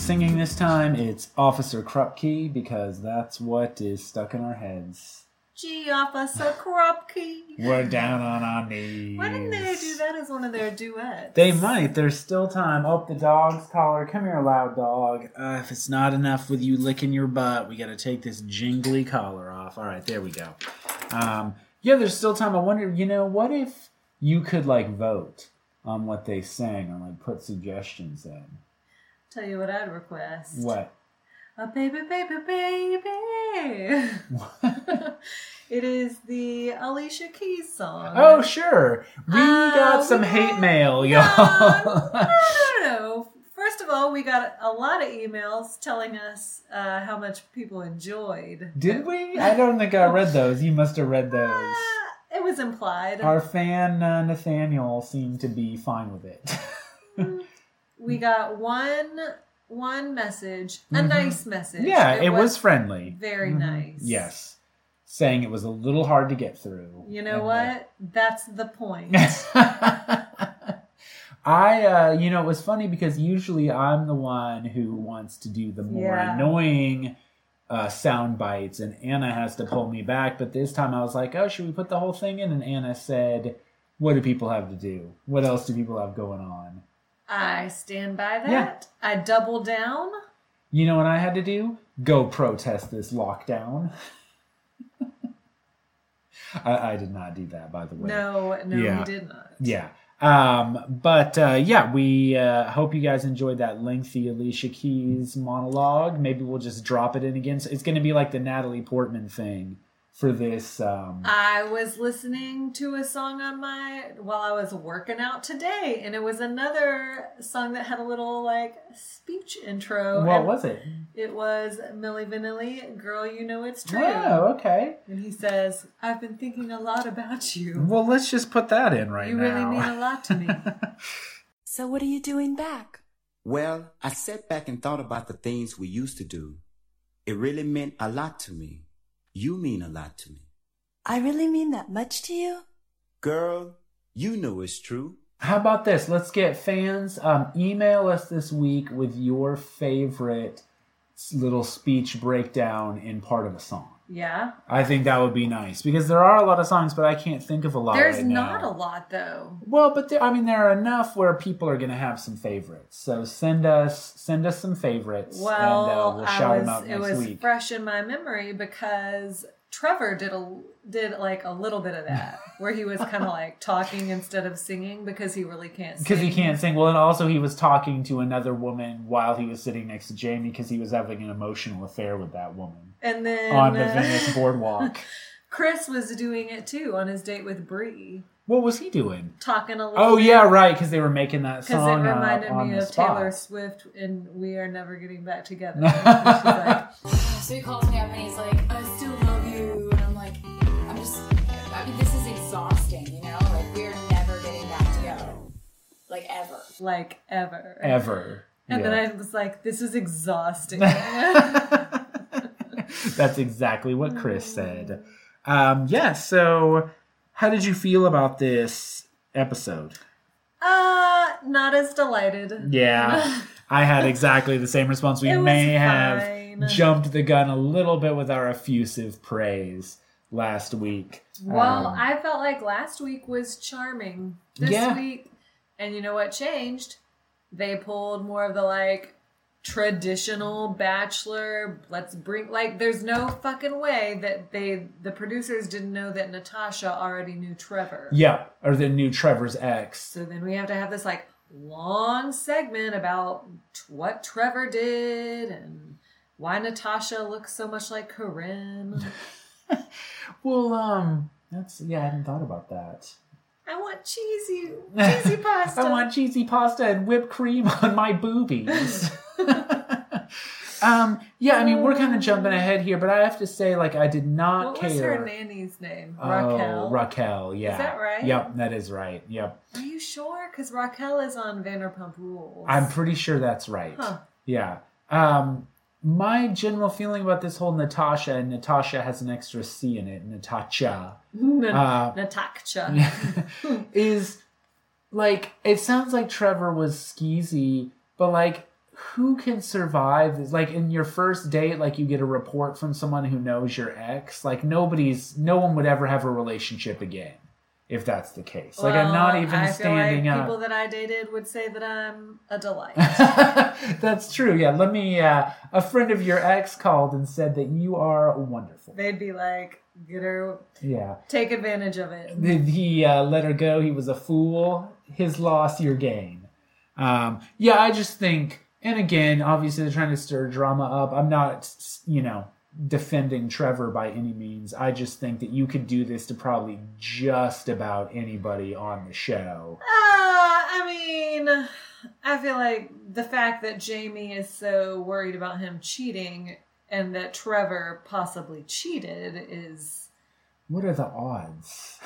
singing this time, it's Officer Krupke because that's what is stuck in our heads. Gee, Officer Krupke. We're down on our knees. Why didn't they do that as one of their duets? They might. There's still time. Oh, the dog's collar. Come here, loud dog. Uh, if it's not enough with you licking your butt, we got to take this jingly collar off. All right, there we go. Um, yeah, there's still time. I wonder, you know, what if you could like vote on what they sang or like put suggestions in? Tell you what I'd request. What? A baby, baby, baby. it is the Alicia Keys song. Oh, sure. We Uh, got some we hate got- mail, y'all. no, no, no. First of all, we got a lot of emails telling us uh, how much people enjoyed. Did we? I don't think I read those. You must have read those. Uh, it was implied. Our fan uh, Nathaniel seemed to be fine with it. we got one one message, a Mhm. nice message. yeah, it, was, friendly. very Mhm. nice. Yes. Saying it was a little hard to get through. You know And what? That's the point. I, uh, you know, it was funny because usually I'm the one who wants to do the more Yeah. annoying uh, sound bites, and Anna has to pull me back. But this time I was like, oh, should we put the whole thing in? And Anna said, what do people have to do? What else do people have going on? I stand by that. Yeah. I double down. You know what I had to do? Go protest this lockdown. I, I did not do that, by the way. No, no, Yeah. we did not. Yeah. Um, but uh, yeah, we uh, hope you guys enjoyed that lengthy Alicia Keys monologue. Maybe we'll just drop it in again. So it's going to be like the Natalie Portman thing for this. Um, I was listening to a song on my while I was working out today, and it was another song that had a little like speech intro. what was it? It was Milli Vanilli, "Girl, You Know It's True," Oh, okay. and he says, "I've been thinking a lot about you. Well, let's just put that in right you now. You really mean a lot to me." So what are you doing back? Well, I sat back and thought about the things we used to do. It really meant a lot to me. You mean a lot to me. I really mean that much to you? Girl, you know it's true. How about this? Let's get fans. Um, email us this week with your favorite little speech breakdown in part of a song. Yeah, I think that would be nice because there are a lot of songs, but I can't think of a lot. there's right not now. a lot though. Well, but there, I mean, there are enough where people are going to have some favorites. So send us send us some favorites, Well, and uh, we'll shout I them was, out it was week. fresh in my memory because Trevor did a did like a little bit of that where he was kind of like talking instead of singing because he really can't sing. Because he can't sing. Well, and also he was talking to another woman while he was sitting next to Jamie because he was having an emotional affair with that woman And then on the uh, Venice boardwalk. Chris was doing it too on his date with Bri, What was he doing? talking a little. Oh yeah, right. Because they were making that song. Because song it uh, reminded on me of spot. Taylor Swift and "We Are Never Getting Back Together." And like, So he calls me up and he's like, I still love you. And I'm like, I'm just, I mean, this is exhausting, you know? Like, we're never getting back together. Like, ever. like ever, ever. And Yeah. then I was like, "This is exhausting." That's exactly what Chris said. Um, yeah, so how did you feel about this episode? uh, not as delighted. Yeah, I had exactly the same response. We may fine. have jumped the gun a little bit with our effusive praise last week. Well, Um, I felt like last week was charming. This Yeah. week, and you know what changed? They pulled more of the like traditional bachelor. Let's bring like. There's no fucking way that they the producers didn't know that Natasha already knew Trevor. yeah, or the new Trevor's ex. So then we have to have this like long segment about t- what Trevor did and why Natasha looks so much like Corinne. Well, um, that's yeah, I hadn't thought about that. I want cheesy, cheesy pasta. I want cheesy pasta and whipped cream on my boobies. um, yeah, I mean, we're kind of jumping ahead here, but I have to say, like, I did not What care. was her nanny's name? Oh, Raquel. Raquel, yeah. Is that right? Yep, that is right. Yep. Are you sure? Because Raquel is on Vanderpump Rules. I'm pretty sure that's right. Huh. Yeah. Um, my general feeling about this whole Natasha, and Natasha has an extra C in it, Natasha. Uh, Natasha. is like it sounds like Trevor was skeezy, but like who can survive this? Like in your first date, like you get a report from someone who knows your ex. Like nobody's, no one would ever have a relationship again if that's the case. Like I'm not even I standing like up. People that I dated would say that I'm a delight. That's true. Yeah. Let me. Uh, a friend of your ex called and said that you are wonderful. They'd be like, get her, Yeah. take advantage of it. He uh, let her go. He was a fool. His loss, your gain. Um, yeah, I just think, and again, obviously they're trying to stir drama up. I'm not, you know, defending Trevor by any means. I just think that you could do this to probably just about anybody on the show. Uh, I mean, I feel like the fact that Jamie is so worried about him cheating and that Trevor possibly cheated is. What are the odds?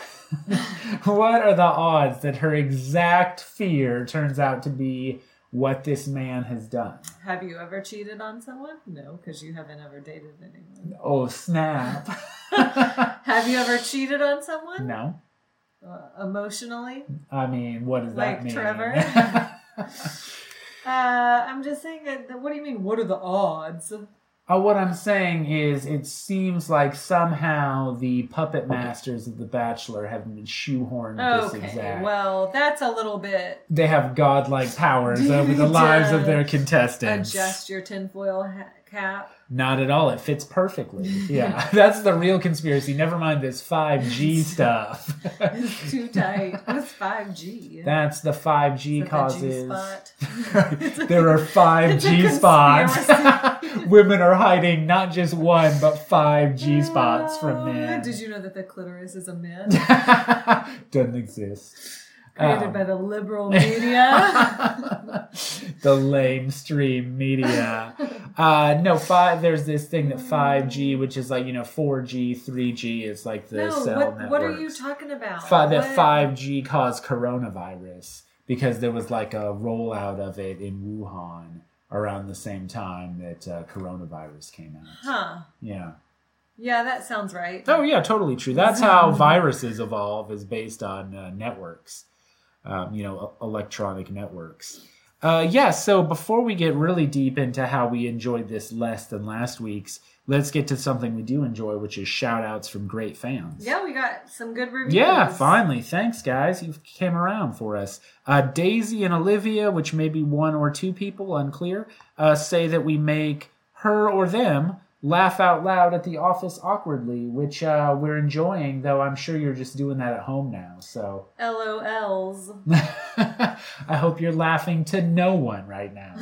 what are the odds that her exact fear turns out to be what this man has done? Have you ever cheated on someone? No, because you haven't ever dated anyone. Oh, snap. Have you ever cheated on someone? no. Uh, emotionally? I mean, what does Like that mean? Like Trevor? Uh, I'm just saying that. What do you mean? What are the odds? Uh, what I'm saying is, it seems like somehow the puppet masters of The Bachelor have been shoehorned this Okay, exact. well, that's a little bit. they have godlike powers over the lives of their contestants. Adjust your tinfoil ha- cap. Not at all. It fits perfectly. Yeah, that's the real conspiracy. Never mind this 5G stuff. It's too tight. What's 5G? that's the 5G Is it the G causes. there are 5G spots. Women are hiding not just one, but five G spots from men. Did you know that the clitoris is a myth Doesn't exist. Created Um, by the liberal media? the lamestream media. Uh, no, five. There's this thing that five G, which is like you know four G, three G is like the no, cell what, networks. what are you talking about? Five, that five G caused coronavirus because there was like a rollout of it in Wuhan around the same time that uh, coronavirus came out. Huh. Yeah. Yeah, that sounds right. Oh yeah, totally true. That's how viruses evolve is based on uh, networks, um, you know, electronic networks. Uh, yeah. So before we get really deep into how we enjoyed this less than last week's, let's get to something we do enjoy, which is shout outs from great fans. Yeah, we got some good reviews. Yeah, finally. Thanks, guys. You came around for us. Uh, Daisy and Olivia, which may be one or two people, unclear, uh, say that we make her or them laugh out loud at the office awkwardly, which uh, we're enjoying, though I'm sure you're just doing that at home now. So LOLs. I hope you're laughing to no one right now.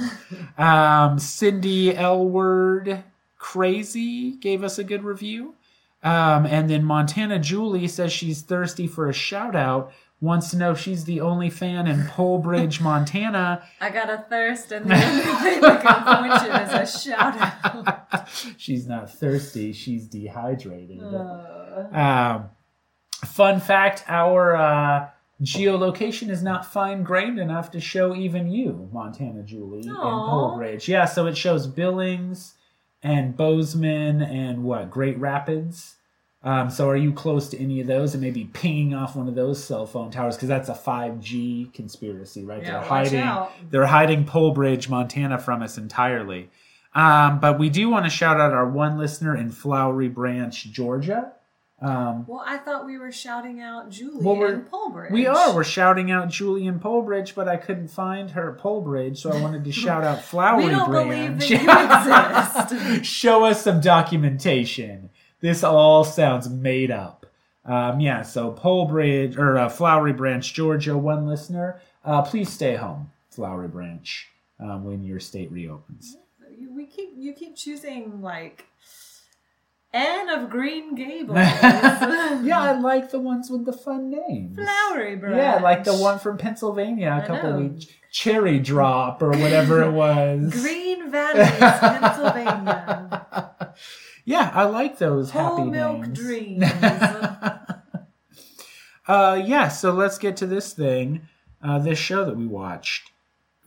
Um, Cindy Elward Crazy gave us a good review. Um, and then Montana Julie says she's thirsty for a shout out. Wants to know if she's the only fan in Polebridge, Montana. I got a thirst, and the only thing that can quench it is a shout out. she's not thirsty, she's dehydrated. Uh, Um, fun fact our uh, geolocation is not fine grained enough to show even you, Montana Julie, in Aw. Polebridge. Yeah, so it shows Billings and Bozeman and what, Great Rapids. Um, so are you close to any of those and maybe pinging off one of those cell phone towers? Because that's a 5G conspiracy, right? Yeah, they're hiding out. they're hiding Polebridge, Montana from us entirely. Um, but we do want to shout out our one listener in Flowery Branch, Georgia. Um, well, I thought we were shouting out Julie Well, and Polebridge. we are. We're shouting out Julian Polebridge, but I couldn't find her at Polebridge, so I wanted to shout out Flowery We don't Branch. believe that you exist. Show us some documentation. This all sounds made up. Um, yeah, so Polebridge or uh, Flowery Branch, Georgia, one listener. Uh, please stay home, Flowery Branch, um, when your state reopens. You- we keep you keep choosing like Anne of Green Gables. yeah, I like the ones with the fun names. Flowery branch. Yeah, like the one from Pennsylvania a I couple know. weeks. Cherry Drop or whatever it was. Green Valleys, Pennsylvania. Yeah, I like those Whole happy milk names. dreams. Uh, yeah, so let's get to this thing, uh, this show that we watched.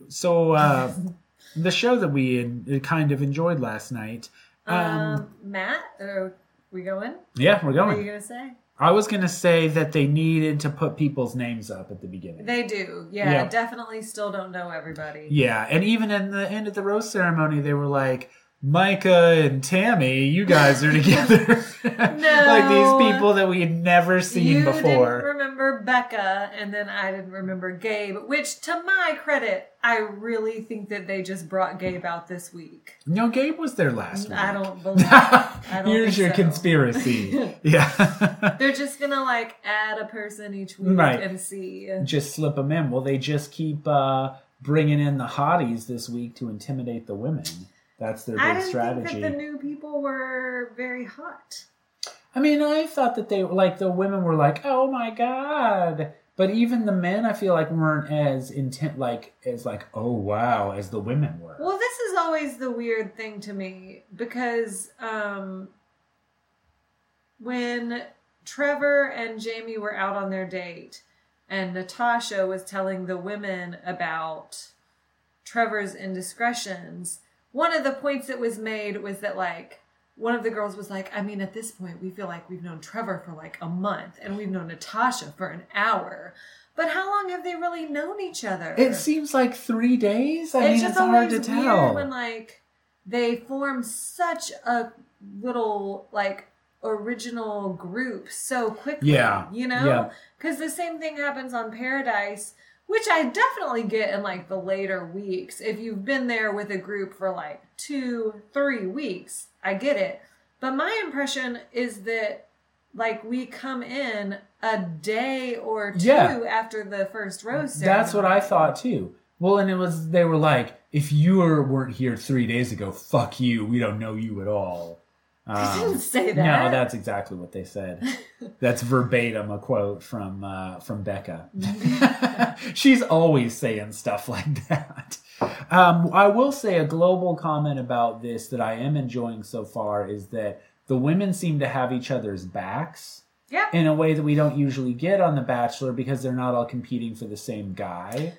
So, uh, the show that we in, kind of enjoyed last night. Um, um, Matt, are we going? yeah, we're going. What are you going. gonna say? I was gonna say that they needed to put people's names up at the beginning. They do. Yeah, Yeah. definitely still don't know everybody. yeah, and even in the end of the rose ceremony, they were like, Micah and Tammy, you guys are together. no. like these people that we had never seen you before. didn't remember Becca, and then I didn't remember Gabe. Which, to my credit, I really think that they just brought Gabe out this week. no, Gabe was there last week. I don't believe. I don't Here's your so. conspiracy. yeah. They're just gonna like add a person each week Right. and see. just slip them in. Well, they just keep uh, bringing in the hotties this week to intimidate the women. That's their I big didn't strategy. think that the new people were very hot. I mean, I thought that they like the women were like, "Oh my god," but even the men, I feel like weren't as intent, like as like, "Oh wow," as the women were. Well, this is always the weird thing to me because um, when Trevor and Jamie were out on their date, and Natasha was telling the women about Trevor's indiscretions, one of the points that was made was that, like, one of the girls was like, I mean, at this point, we feel like we've known Trevor for like a month and we've known Natasha for an hour. But how long have they really known each other? it seems like three days. I mean, it's hard to tell. when like they form such a little like original group so quickly. Yeah, you know, yeah. because the same thing happens on Paradise, which I definitely get in like the later weeks. If you've been there with a group for like two, three weeks, I get it. But my impression is that like we come in a day or two Yeah. after the first rose That's what I thought too. Well, and it was they were like, "If you were, weren't here three days ago, fuck you. We don't know you at all." Um, didn't say that. No, that's exactly what they said. That's verbatim a quote from uh, from Becca. She's always saying stuff like that. Um, I will say a global comment about this that I am enjoying so far is that the women seem to have each other's backs yeah. in a way that we don't usually get on The Bachelor because they're not all competing for the same guy.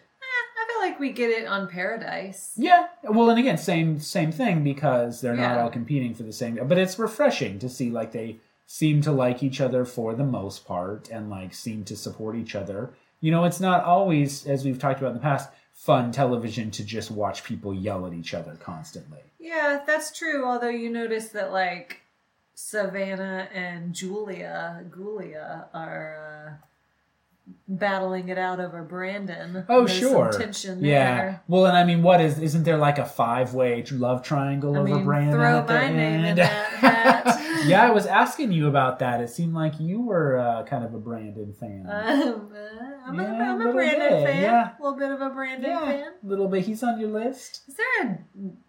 Like we get it on Paradise. Yeah, well, and again, same same thing because they're not Yeah. all competing for the same. But it's refreshing to see like they seem to like each other for the most part and like seem to support each other. You know, it's not always, as we've talked about in the past, fun television to just watch people yell at each other constantly. Yeah, that's true. Although you notice that like Savannah and Julia, Julia are uh, battling it out over Brandon. Oh, There's sure. some tension yeah. there. Well, and I mean, what is? Isn't there like a five-way love triangle I over mean, Brandon throw at the my name in end? that hat. yeah, I was asking you about that. It seemed like you were uh, kind of a Brandon fan. Um, uh, I'm, Yeah, a, I'm a little Brandon bit, fan. yeah. A little bit of a Brandon yeah, fan. a little bit. He's on your list. Is there a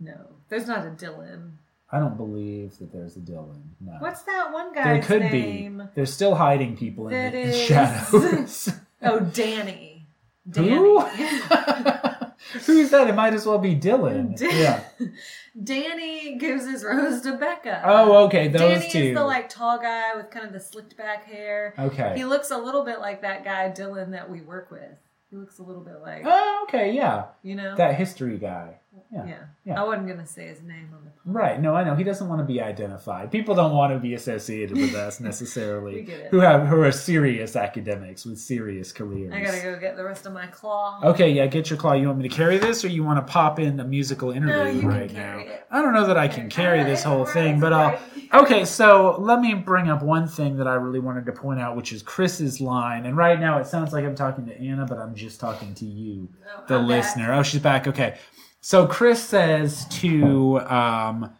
no? There's not a Dylan. I don't believe that there's a Dylan. No. What's that one guy's there could name? be. They're still hiding people in That the is- shadows. Oh, Danny. Danny. Who? Who's that? It might as well be Dylan. Yeah. Danny gives his rose to Becca. Oh, okay. Those Danny two. is the like tall guy with kind of the slicked back hair. okay. He looks a little bit like that guy Dylan that we work with. He looks a little bit like Oh, okay. Yeah. you know. That history guy. Yeah. yeah. yeah. I wasn't gonna say his name on the pod. Right. No, I know. He doesn't want to be identified. People don't want to be associated with us necessarily. We get it. Who have who are serious academics with serious careers. I gotta go get the rest of my claw. Okay, yeah, get your claw. You want me to carry this, or you want to pop in a musical interlude you can right now? it. I don't know that I can carry this whole thing, but uh, I'll. Okay, so let me bring up one thing that I really wanted to point out, which is Chris's line. And right now, it sounds like I'm talking to Anna, but I'm just talking to you, Oh, the I'm back. listener. Oh, she's back. Okay, so Chris says to um,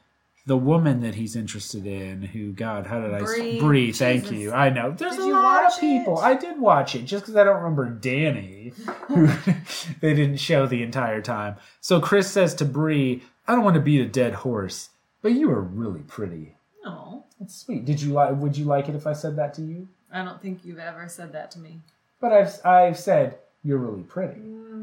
the woman that he's interested in, who God, how did I? Bri. Bri, thank Jesus. you. I know there's Did a lot of people. it? I did watch it just because I don't remember Danny, who they didn't show the entire time. So Chris says to Bri, "I don't want to beat a dead horse, but you are really pretty." No, That's sweet. Did you like? Would you like it if I said that to you? I don't think you've ever said that to me. But I've I've said you're really pretty.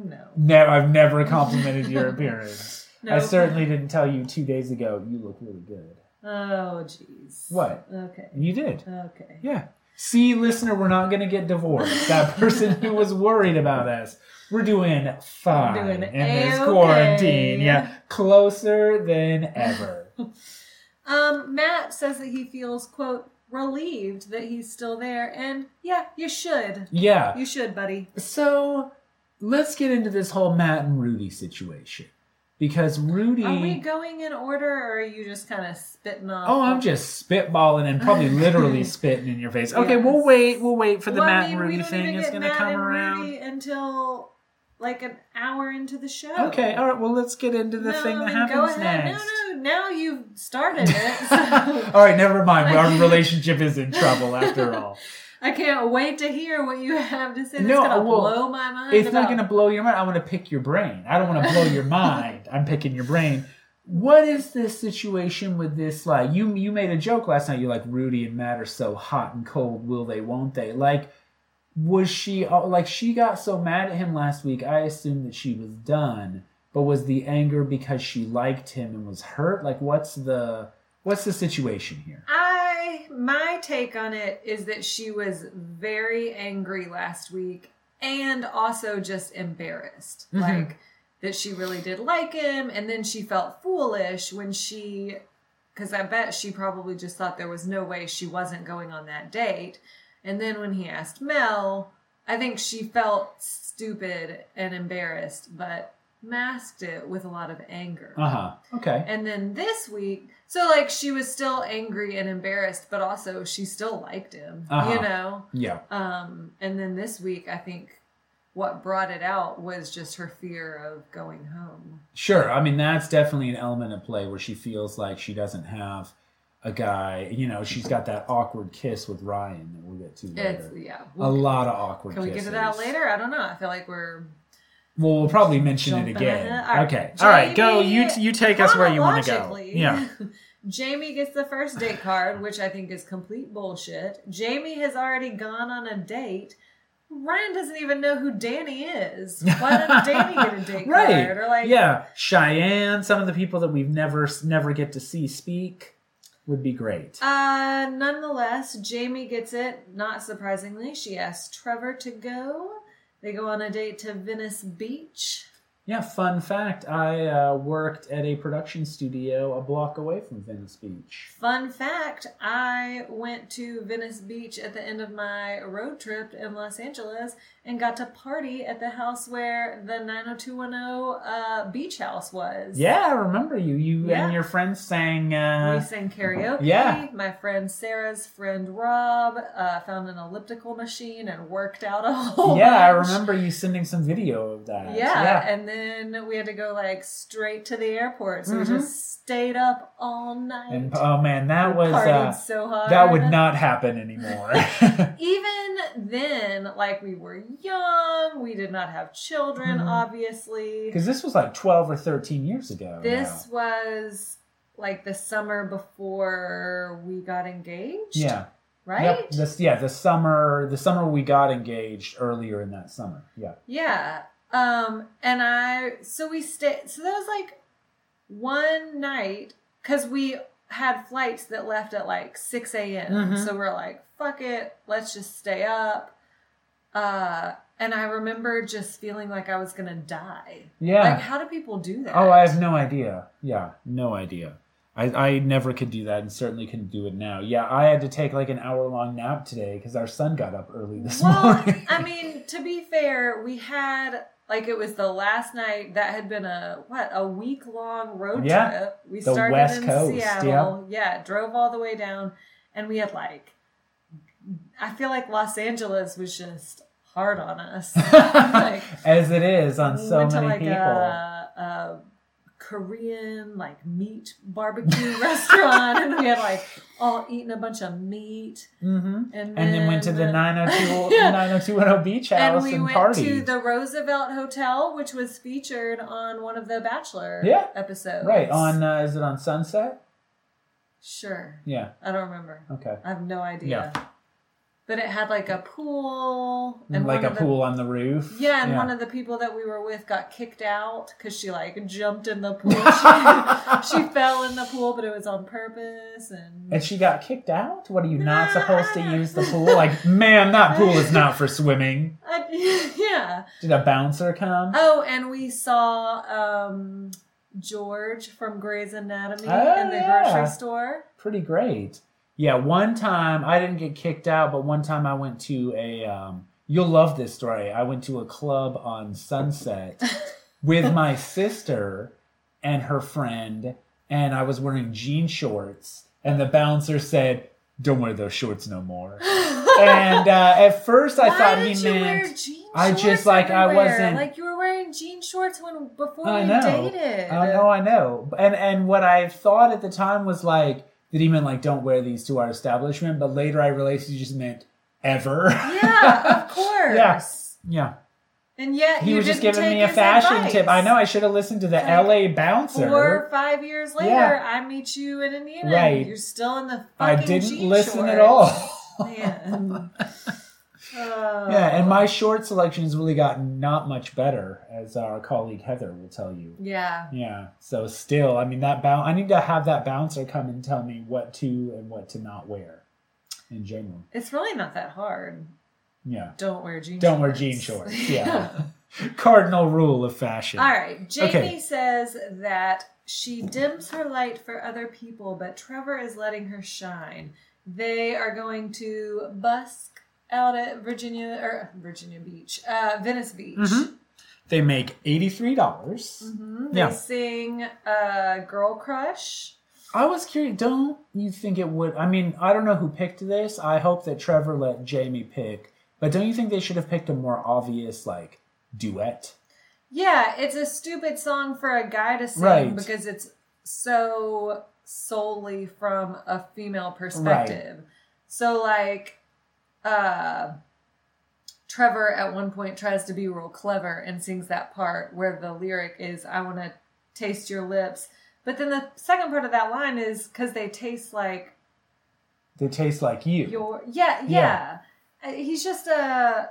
No. No, I've never complimented your appearance. I certainly didn't tell you two days ago you look really good. Oh, jeez. What? Okay. You did. Okay. Yeah. See, listener, we're not going to get divorced. That person who was worried about us. We're doing fine Doing in this A-okay. quarantine. Yeah. Closer than ever. Um, Matt says that he feels, quote, relieved that he's still there. And yeah, you should. Yeah. You should, buddy. So let's get into this whole Matt and Rudi situation. Because Rudi. Are we going in order, or are you just kind of spitting off? Oh, I'm just spitballing and probably literally spitting in your face. Okay, Yes. we'll wait. We'll wait for the Well, I Matt mean, and Rudi thing. is going to come around. Rudi until like an hour into the show. Okay, all right. Well, let's get into the No, thing that happens next. No, no, now you've started it. So all right, never mind. Our relationship is in trouble after all. I can't wait to hear what you have to say. That's No, gonna well, blow my mind. It's not going to blow your mind. I want to pick your brain. I don't want to blow your mind. I'm picking your brain. What is this situation with this? Like you, you made a joke last night. You're like Rudi and Matt are so hot and cold. Will they? Won't they? Like, was she uh, like she got so mad at him last week? I assumed that she was done. But was the anger because she liked him and was hurt? Like, what's the what's the situation here? I my take on it is that she was very angry last week and also just embarrassed. Mhm. Like that she really did like him and then she felt foolish when she cuz I bet she probably just thought there was no way she wasn't going on that date. And then when he asked Mel, I think she felt stupid and embarrassed, but masked it with a lot of anger. Uh huh. Okay. And then this week, so like she was still angry and embarrassed, but also she still liked him, Uh-huh. you know? Yeah. Um, and then this week, I think what brought it out was just her fear of going home. Sure. I mean, that's definitely an element of play where she feels like she doesn't have a guy. You know, she's got that awkward kiss with Ryan that we'll get to It's, later. yeah. A lot of awkward Can we kisses. get to that later? I don't know. I feel like we're Well, we'll probably mention it again. ahead. All right. Okay. All right. Go. You Jamie, you take us where you want to go. Yeah. Jamie gets the first date card, which I think is complete bullshit. Jamie has already gone on a date. Ryan doesn't even know who Danny is. Why didn't Danny get a date Right. card? Or like, yeah. Cheyenne. Some of the people that we've never never get to see speak would be great. Uh, nonetheless, Jamie gets it. Not surprisingly, she asks Trevor to go. They go on a date to Venice Beach. Yeah. Fun fact: I uh, worked at a production studio a block away from Venice Beach. Fun fact I went to Venice Beach at the end of my road trip in Los Angeles and got to party at the house where the 90210 uh, beach house was. Yeah, I remember you. You Yeah. and your friends sang. We Uh, sang karaoke. Yeah. My friend Sarah's friend Rob uh, found an elliptical machine and worked out a whole yeah, I remember you sending some video of that. Yeah, and then we had to go like straight to the airport, so Mhm. we just stayed up all night. And oh man, that We was uh, so hard. that would not happen anymore. Even then, like we were young, we did not have children, Mhm. obviously. Because this was like twelve or thirteen years ago. This was like the summer before we got engaged. yeah, Right? Yep, this yeah the summer the summer we got engaged earlier in that summer. Yeah. Yeah. Um, and I, so we stayed, so that was like one night, cause we had flights that left at like 6 a.m. Mhm. So we're like, fuck it, let's just stay up. Uh, and I remember just feeling like I was gonna die. Yeah. Like, how do people do that? oh, I have no idea. Yeah, no idea. I, I never could do that and certainly couldn't do it now. Yeah, I had to take like an hour long nap today because our son got up early this Well, morning. Well, I mean, to be fair, we had like it was the last night that had been a what a week long road Yeah, trip. We the started West in Coast, Seattle, yeah, drove all the way down, and we had like, I feel like Los Angeles was just hard on us. like, As it is on we so went many to like people. a, a Korean like meat barbecue restaurant, and we had like all eaten a bunch of meat, hmm and And then went to the 902 Yeah. 90210 beach house and and, we went partied. to the Roosevelt Hotel, which was featured on one of the Bachelor Yeah. episodes. right on uh, is it on Sunset? Sure. Yeah. I don't remember. Okay. I have no idea. Yeah. But it had like a pool and like a the- pool on the roof. Yeah, and one of the people that we were with got kicked out because she like jumped in the pool. she, she fell in the pool, but it was on purpose. And And she got kicked out? What are you not supposed to use the pool? Like, man, that pool is not for swimming. I, yeah. Did a bouncer come? Oh, and we saw um, George from Grey's Anatomy Oh, in the yeah. grocery store. Pretty great. Yeah, one time I didn't get kicked out, but one time I went to a. Um, you'll love this story. I went to a club on Sunset with my sister and her friend, and I was wearing jean shorts, and the bouncer said, "Don't wear those shorts no more." and uh, at first, I Why thought he you wear meant. I just, like, I wasn't- like you were wearing jean shorts when before I we know. dated. I know, I know. And and what I thought at the time was like that he meant like don't wear these to our establishment, but later I realized he just meant ever. Yeah, of course. Yeah. yeah. And yet He was just giving me a fashion advice. tip. I know I should have listened to the Like, LA bouncer. Four or five years later, Yeah. I meet you in Indiana. Right. You're still in the fucking I didn't listen at all. Man. Oh. Yeah, and oh. my short selection has really gotten not much better, as our colleague Heather will tell you. Yeah. Yeah. So still, I mean that bounce. I need to have that bouncer come and tell me what to and what to not wear. In general. It's really not that hard. Yeah. Don't wear jeans. Don't shorts. wear jean shorts. Yeah. Cardinal rule of fashion. All right. Jamie Okay. says that she dims her light for other people, but Trevor is letting her shine. They are going to busk out at Virginia or Virginia Beach, uh, Venice Beach. Mhm. They make eighty-three dollars. Mhm. They Yeah. sing uh, "Girl Crush." I was curious. Don't you think it would? I mean, I don't know who picked this. I hope that Trevor let Jamie pick. But don't you think they should have picked a more obvious like duet? Yeah, it's a stupid song for a guy to sing Right. because it's so solely from a female perspective. So like uh Trevor at one point tries to be real clever and sings that part where the lyric is I want to taste your lips. But then the second part of that line is cuz they taste like They taste like you. your yeah, yeah. Uh, He's just a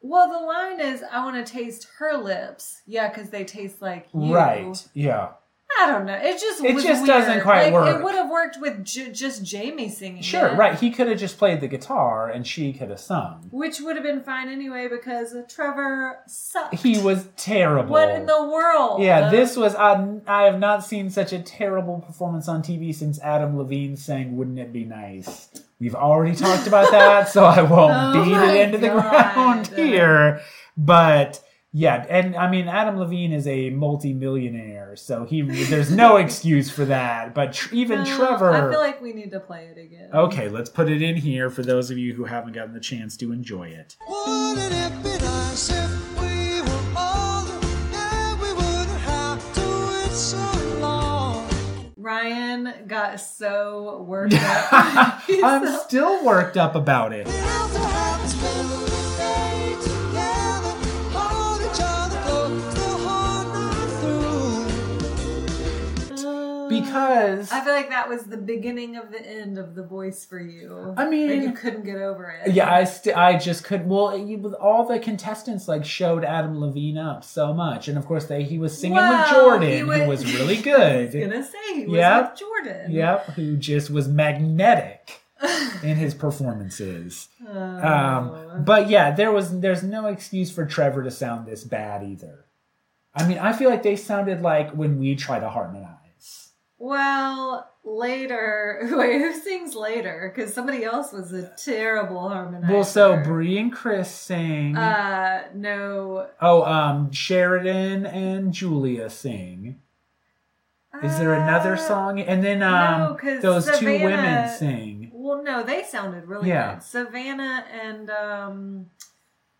well, the line is I want to taste her lips. Yeah, cuz they taste like you. Right. Yeah. I don't know. It just It just weird. doesn't quite like, work. It would have worked with j- just Jamie singing. Sure. it, Right. He could have just played the guitar and she could have sung. Which would have been fine anyway because Trevor sucked. He was terrible. What in the world? Yeah, this was I, I have not seen such a terrible performance on TV since Adam Levine sang "Wouldn't It Be Nice." We've already talked about that, so I won't Oh beat it into the ground here. But yeah, and I mean Adam Levine is a multi-millionaire, so he there's no excuse for that. But tr- even No, Trevor, I feel like we need to play it again. okay, let's put it in here for those of you who haven't gotten the chance to enjoy it. Wouldn't it be nice if we were older and we wouldn't have to wait so long? Ryan got so worked up. I'm so- still worked up about it. Because I feel like that was the beginning of the end of the voice for you. I mean- like you couldn't get over it. Yeah, I st- I just could. Well, you, with all the contestants like showed Adam Levine up so much, and of course they he was singing with Jordan, he who was- was really I was good. gonna say he was with Jordan. yep, who just was magnetic in his performances. Oh. Um, but yeah, there was there's no excuse for Trevor to sound this bad either. I mean, I feel like they sounded like when we try to harmonize. Well, later, wait, who sings later? Because somebody else was a terrible harmonizer. Well, so Bri and Chris sing. Uh, no. oh, um, Sheridan and Julia sing. Is there another Uh, song? And then no, um, 'cause those two women sing. Well, no, they sounded really Yeah. good. Savannah and um,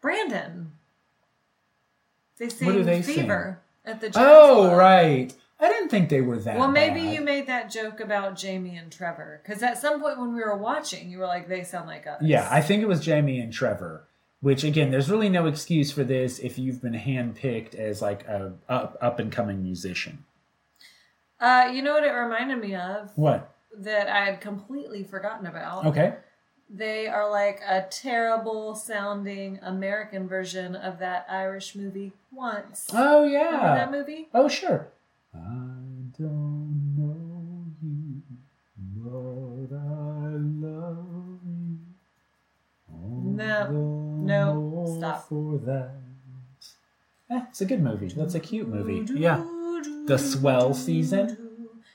Brandon. They sing they sing? Fever at the Jazz Oh, Club. right. I didn't think they were that. Well, maybe bad. you made that joke about Jamie and Trevor because at some point when we were watching, you were like, "They sound like us." Yeah, I think it was Jamie and Trevor. Which again, there's really no excuse for this if you've been handpicked as like a up up and coming musician. Uh, you know what it reminded me of What? that I had completely forgotten about. Okay. They are like a terrible sounding American version of that Irish movie Once. Oh Remember that yeah. movie? Oh sure. I don't know you, but I love you. No. No. Stop. For that. Eh, it's a good movie. That's a cute movie. Yeah. The swell season.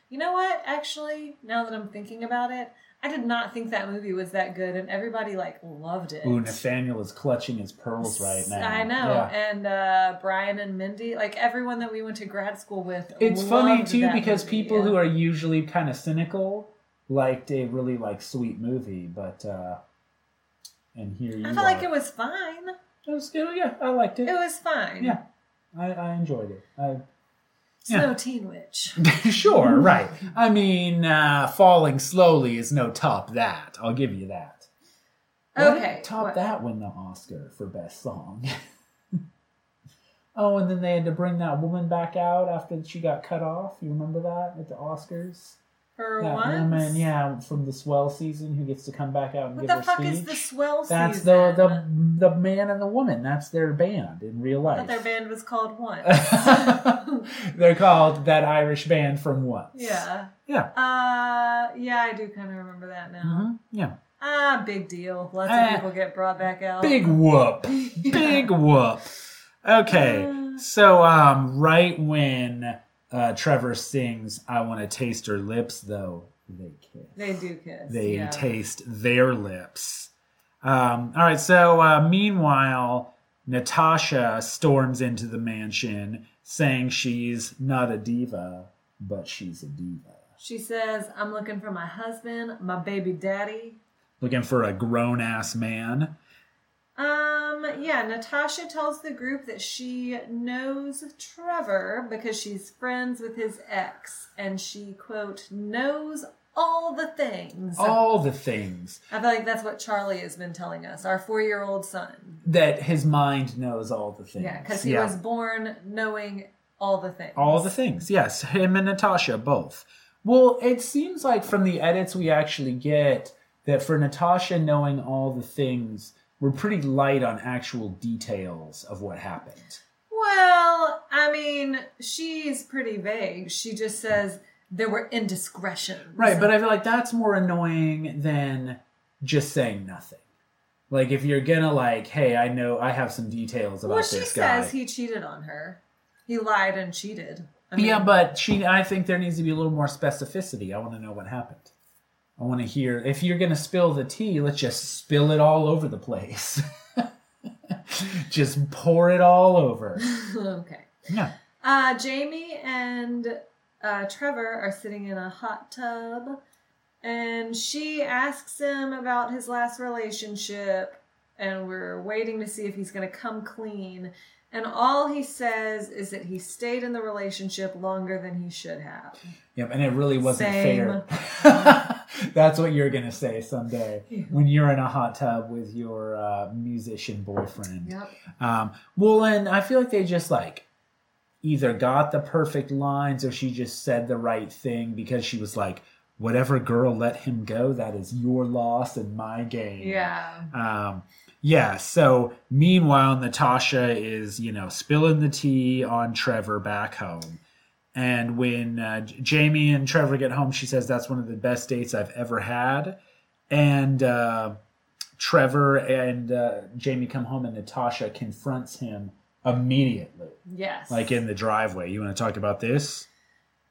You know what? Actually, now that I'm thinking about it, I did not think that movie was that good, and everybody like loved it. Ooh, Nathaniel is clutching his pearls right now. I know, Yeah. and uh, Brian and Mindy, like everyone that we went to grad school with. It's funny too because movie, people yeah. who are usually kind of cynical liked a really like sweet movie, but uh and here you I are. felt like it was fine. It was good. Yeah, I liked it. It was fine. yeah, I, I enjoyed it. I, It's Yeah. no Teen Witch. sure, right. I mean, uh, falling slowly is no top that. I'll give you that. Okay, top what- that win the Oscar for best song. oh, and then they had to bring that woman back out after she got cut off. You remember that at the Oscars? For that once. woman, yeah, from the Swell season, who gets to come back out and What give the her fuck is the swell That's season? the the the man and the woman. That's their band in real life. their band was called Once. They're called that Irish band from once. yeah. Yeah. Uh, yeah, I do kind of remember that now. Mhm. Yeah. Ah, big deal. Lots Eh. of people get brought back out. Big whoop. Big whoop. Okay. So um right when uh Trevor sings I want to taste her lips though, they kiss. They do kiss. They yeah. taste their lips. Um all right, so uh meanwhile Natasha storms into the mansion saying she's not a diva, but she's a diva. She says, "I'm looking for my husband, my baby daddy." Looking for a grown ass man. Um, yeah, Natasha tells the group that she knows Trevor because she's friends with his ex, and she quote knows all the things. All the things. I feel like that's what Charlie has been telling us, our four-year-old son. that his mind knows all the things. Yeah, because he was born knowing all the things. all the things. Yes, him and Natasha both. Well, it seems like from the edits we actually get that for Natasha knowing all the things, we're pretty light on actual details of what happened. Well, I mean, she's pretty vague. She just says there were indiscretions. Right, but I feel like that's more annoying than just saying nothing. Like if you're gonna like, hey, I know I have some details about well, this guy. She says he cheated on her. He lied and cheated. I mean, yeah, but she. I think there needs to be a little more specificity. I want to know what happened. I want to hear. If you're gonna spill the tea, let's just spill it all over the place. just pour it all over. okay. Yeah. Uh, Jamie and uh, Trevor are sitting in a hot tub, and she asks him about his last relationship, and we're waiting to see if he's going to come clean. And all he says is that he stayed in the relationship longer than he should have. Yep, and it really wasn't Same. fair. That's what you're gonna say someday when you're in a hot tub with your uh, musician boyfriend. Yep. Um, well, and I feel like they just like either got the perfect lines or she just said the right thing because she was like, "Whatever girl let him go, that is your loss and my gain." Yeah. Um, yeah. So meanwhile, Natasha is you know spilling the tea on Trevor back home. And when uh, Jamie and Trevor get home, she says that's one of the best dates I've ever had. And uh, Trevor and uh, Jamie come home, and Natasha confronts him immediately, Yes. like in the driveway. You want to talk about this?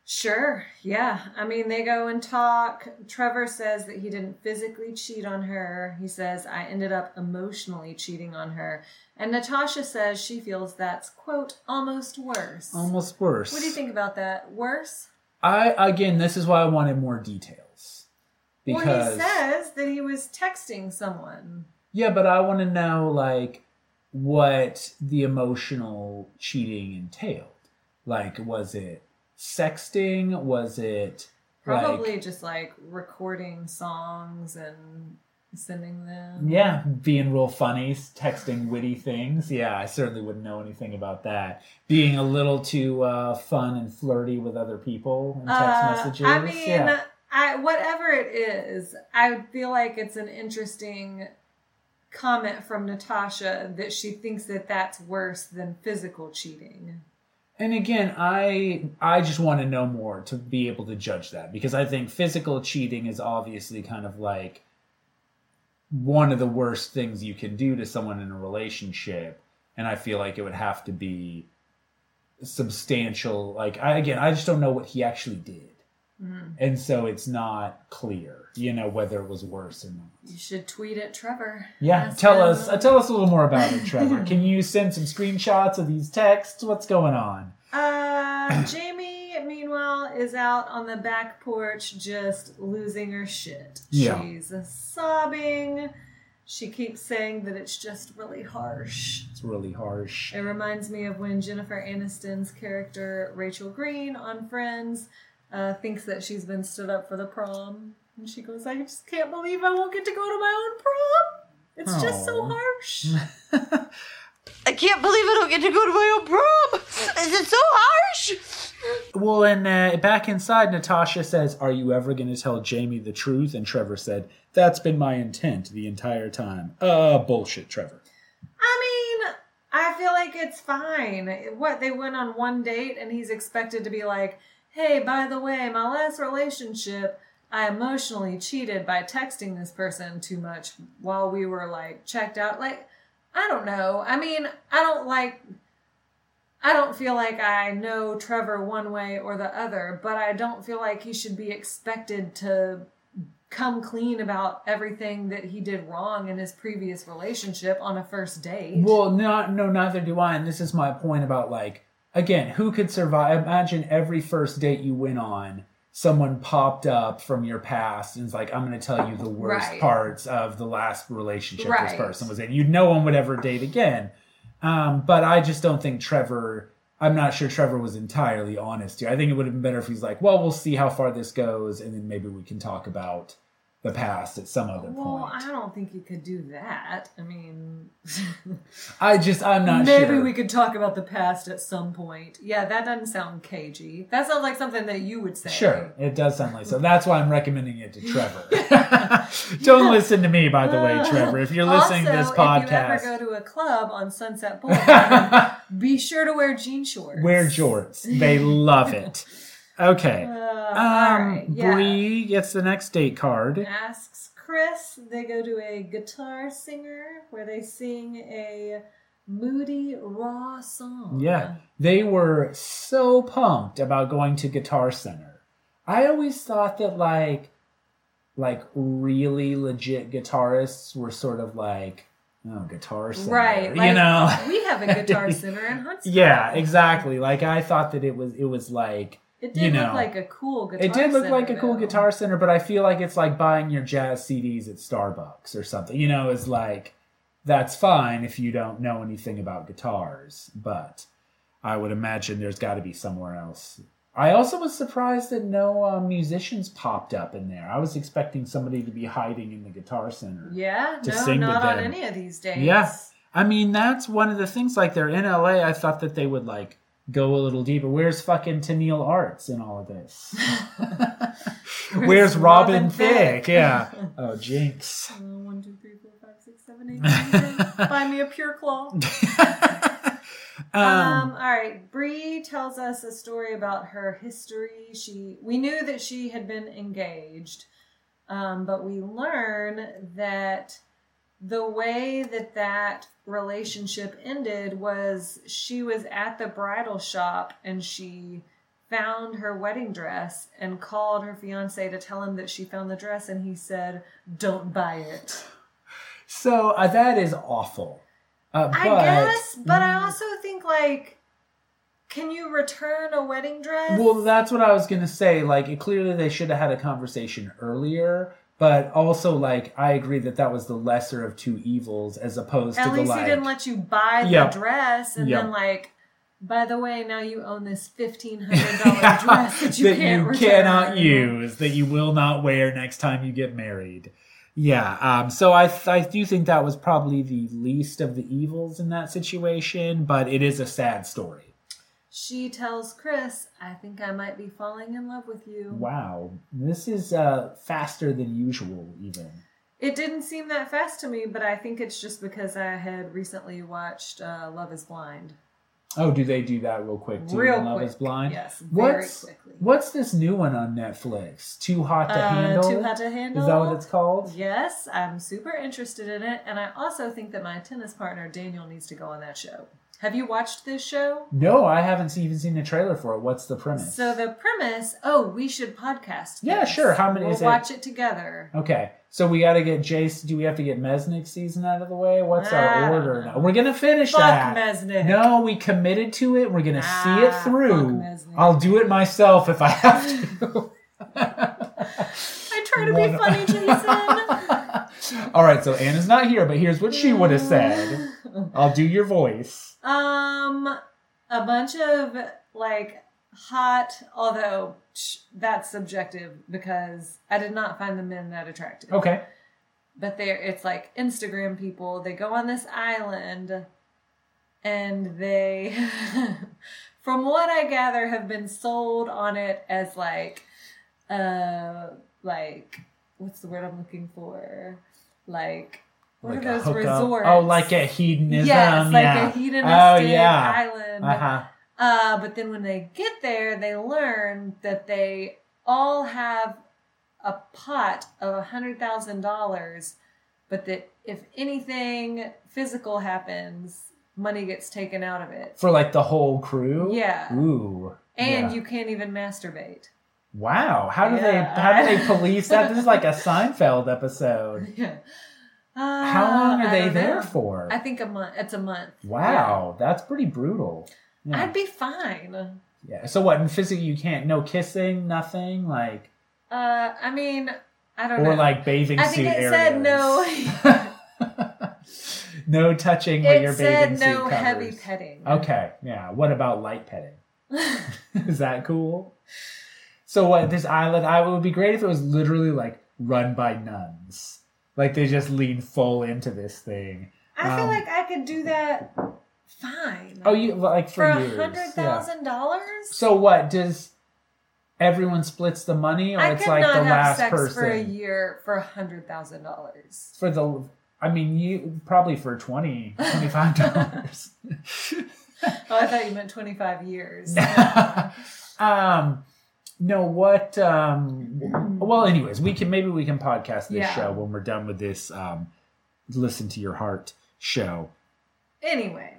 Sure. Yeah. I mean, they go and talk. Trevor says that he didn't physically cheat on her. He says, I ended up emotionally cheating on her. And Natasha says she feels that's, quote, almost worse. Almost worse. What do you think about that? Worse? I again, this is why I wanted more details. Because Well, he says that he was texting someone. Yeah, but I want to know like what the emotional cheating entailed. Like, was it sexting? Was it Probably like just like recording songs and sending them. yeah, being real funny, texting witty things? Yeah, I certainly wouldn't know anything about that. Being a little too uh, fun and flirty with other people in text Uh, messages. I mean, yeah. I whatever it is, I feel like it's an interesting comment from Natasha that she thinks that that's worse than physical cheating. And again, I I just want to know more to be able to judge that because I think physical cheating is obviously kind of like one of the worst things you can do to someone in a relationship, and I feel like it would have to be substantial. Like I, again, I just don't know what he actually did. And so it's not clear, you know, whether it was worse or not. You should tweet at Trevor. Yeah, Ask tell us. Uh, tell us a little more about it, Trevor. Can you send some screenshots of these texts? What's going on? Uh, Jamie, meanwhile, is out on the back porch just losing her shit. Yeah. She's sobbing. She keeps saying that it's just really harsh. It's really harsh. It reminds me of when Jennifer Aniston's character, Rachel Green, on Friends, uh, thinks that she's been stood up for the prom. And she goes, I just can't believe I won't get to go to my own prom. It's just so harsh. I can't believe I don't get to go to my own prom. Is it so harsh? Well, and uh, back inside, Natasha says, "Are you ever going to tell Jamie the truth?" And Trevor said, "That's been my intent the entire time." Uh, bullshit, Trevor. I mean, I feel like it's fine. What they went on one date and he's expected to be like, "Hey, by the way, my last relationship, I emotionally cheated by texting this person too much while we were like checked out." Like, I don't know. I mean, I don't like I don't feel like I know Trevor one way or the other, but I don't feel like he should be expected to come clean about everything that he did wrong in his previous relationship on a first date. Well, not no, neither do I. And this is my point about like again, who could survive? Imagine every first date you went on, someone popped up from your past and is like, "I'm going to tell you the worst Right. parts of the last relationship Right. this person was in." You'd no one would ever date again. Um, but I just don't think Trevor. I'm not sure Trevor was entirely honest here. I think it would have been better if he's like, "Well, we'll see how far this goes, and then maybe we can talk about the past at some other well, point." Well, I don't think you could do that. I mean, I just, I'm not sure. maybe sure. we could talk about the past at some point. Yeah, that doesn't sound cagey. That sounds like something that you would say. Sure, it does sound like so. That's why I'm recommending it to Trevor. Don't listen to me, by the way, uh, Trevor. If you're listening also, to this podcast, if you ever go to a club on Sunset Boulevard, be sure to wear jean shorts. wear jorts. They love it. Okay. Uh, Um, right, yeah. Bri gets the next date card. asks Chris. They go to a Guitar Center where they sing a moody, raw song. Yeah, they were so pumped about going to Guitar Center. I always thought that like, like really legit guitarists were sort of like, oh, Guitar Center, Right. you know. we have a guitar center in Huntsville. Yeah, exactly. Like I thought that it was it was like It did you look know, like a cool guitar it did look center, like a cool guitar center, but I feel like it's like buying your jazz CDs at Starbucks or something. You know, it's like that's fine if you don't know anything about guitars, but I would imagine there's got to be somewhere else. I also was surprised that no uh, musicians popped up in there. I was expecting somebody to be hiding in the guitar center. Yeah, to no, sing not on any of these days. Yeah. I mean, that's one of the things. Like, they're in LA. I thought that they would like go a little deeper. Where's fucking Tenille Arts in all of this? Where's, Robin, Robin Thicke? Thicke? Yeah. Oh, Jinx. Uh, one, two, three, four, five, six, seven, eight, nine, ten. Buy me a pure claw. um, Um, all right. Bri tells us a story about her history. She we knew that she had been engaged, um, but we learn that the way that that relationship ended was she was at the bridal shop and she found her wedding dress and called her fiance to tell him that she found the dress and he said don't buy it so uh, that is awful. Uh, but, I guess, but I also think like, can you return a wedding dress? Well, that's what I was gonna say. Like, it, clearly they should have had a conversation earlier. But also, like, I agree that that was the lesser of two evils, as opposed At to the least like. he didn't let you buy the Yep. dress and Yep. then like. By the way, now you own this fifteen hundred dollar dress that you that can't you cannot use, that you will not wear next time you get married. Yeah, um, so I I do think that was probably the least of the evils in that situation, but it is a sad story. She tells Chris, "I think I might be falling in love with you." Wow, this is uh, faster than usual, even. It didn't seem that fast to me, but I think it's just because I had recently watched uh, Love Is Blind. Oh, do they do that real quick too? Real Love quick. is Blind. Yes, very What's quickly. What's this new one on Netflix? Too hot to Uh, handle. Too Hot to Handle. Is that what it's called? Yes, I'm super interested in it, and I also think that my tennis partner Daniel needs to go on that show. Have you watched this show? No, I haven't seen- even seen the trailer for it. What's the premise? So the premise. Oh, we should podcast. Yeah, this. sure. How many We'll is it? watch it together. Okay, so we got to get Jace. Do we have to get Mesnick's season out of the way? What's I our order? now? We're gonna finish Fuck that. Mesnick. No, we committed to it. We're gonna see it Ah, through. Mesnick. I'll do it myself if I have to. I try to be funny, Jason. All right, so Anna's not here, but here's what she would have said. I'll do your voice. Um, a bunch of like hot, although sh- that's subjective because I did not find the men that attractive. Okay. But they're it's like Instagram people. They go on this island, and they, from what I gather, have been sold on it as like, uh, like what's the word I'm looking for? Like. What Like are those resorts? Oh, like a hedonism. Yes, like yeah. a hedonistic Oh yeah. island. Uh huh. Uh, but then when they get there, they learn that they all have a pot of a hundred thousand dollars, but that if anything physical happens, money gets taken out of it. For like the whole crew. Yeah. Ooh. And yeah. you can't even masturbate. Wow. How do they? How do they police that? This is like a Seinfeld episode. Yeah. How long Uh, are I they there know. for? I think a month. It's a month. Wow, that's pretty brutal. Yeah. Yeah. I'd be fine. yeah. So what? In physically, you can't no kissing, nothing like, Uh, I mean, I don't know. or like bathing I suit think it areas. said no. no touching where it your bathing said no heavy petting. Okay, yeah. What about light petting? Is that cool? So what? This island, I would be great if it was literally like run by nuns. Like they just lean full into this thing. I feel Um, like I could do that fine. Oh, you like for, a hundred thousand yeah. dollars? So what does everyone splits the money, or I it's like the have last sex person for a year for a hundred thousand dollars. For the, I mean, you probably for 20 25 dollars. Oh, I thought you meant twenty five years. um, no, what? Um, well, anyways, we can maybe we can podcast this Yeah. show when we're done with this. Um, listen to your heart show. anyway,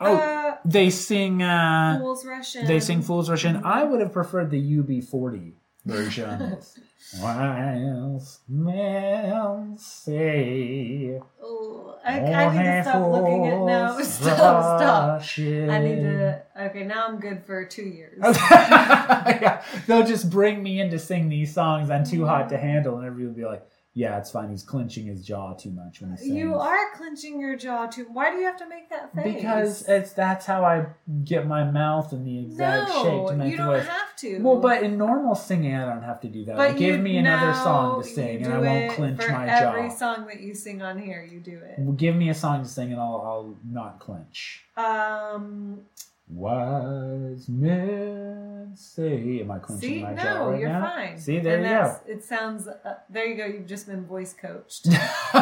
Oh, uh, they sing. Uh, Fools Rush In. They sing Fool's Rush In. I would have preferred the UB40 version. While men say, Oh, I, I need to stop looking at no. Stop, stop. I need to. Okay, now I'm good for two years. yeah, they'll just bring me in to sing these songs. I'm too hot to mm-hmm. handle, and everybody will be like, "Yeah, it's fine. He's clenching his jaw too much when he sings." You are clenching your jaw too. Why do you have to make that face? because it's that's how I get my mouth in the exact shape to make you the don't voice. have to. Well, but in normal singing, I don't have to do that. But Like, give me another song to sing, and I won't clench my every jaw. song that you sing on here, you do it. Well, Give me a song to sing, and I'll, I'll not clench. Um, Wise men say, "Am I clenching see, my jaw right you're now?" fine. See, there And you go. It sounds. Uh, there you go. You've just been voice coached.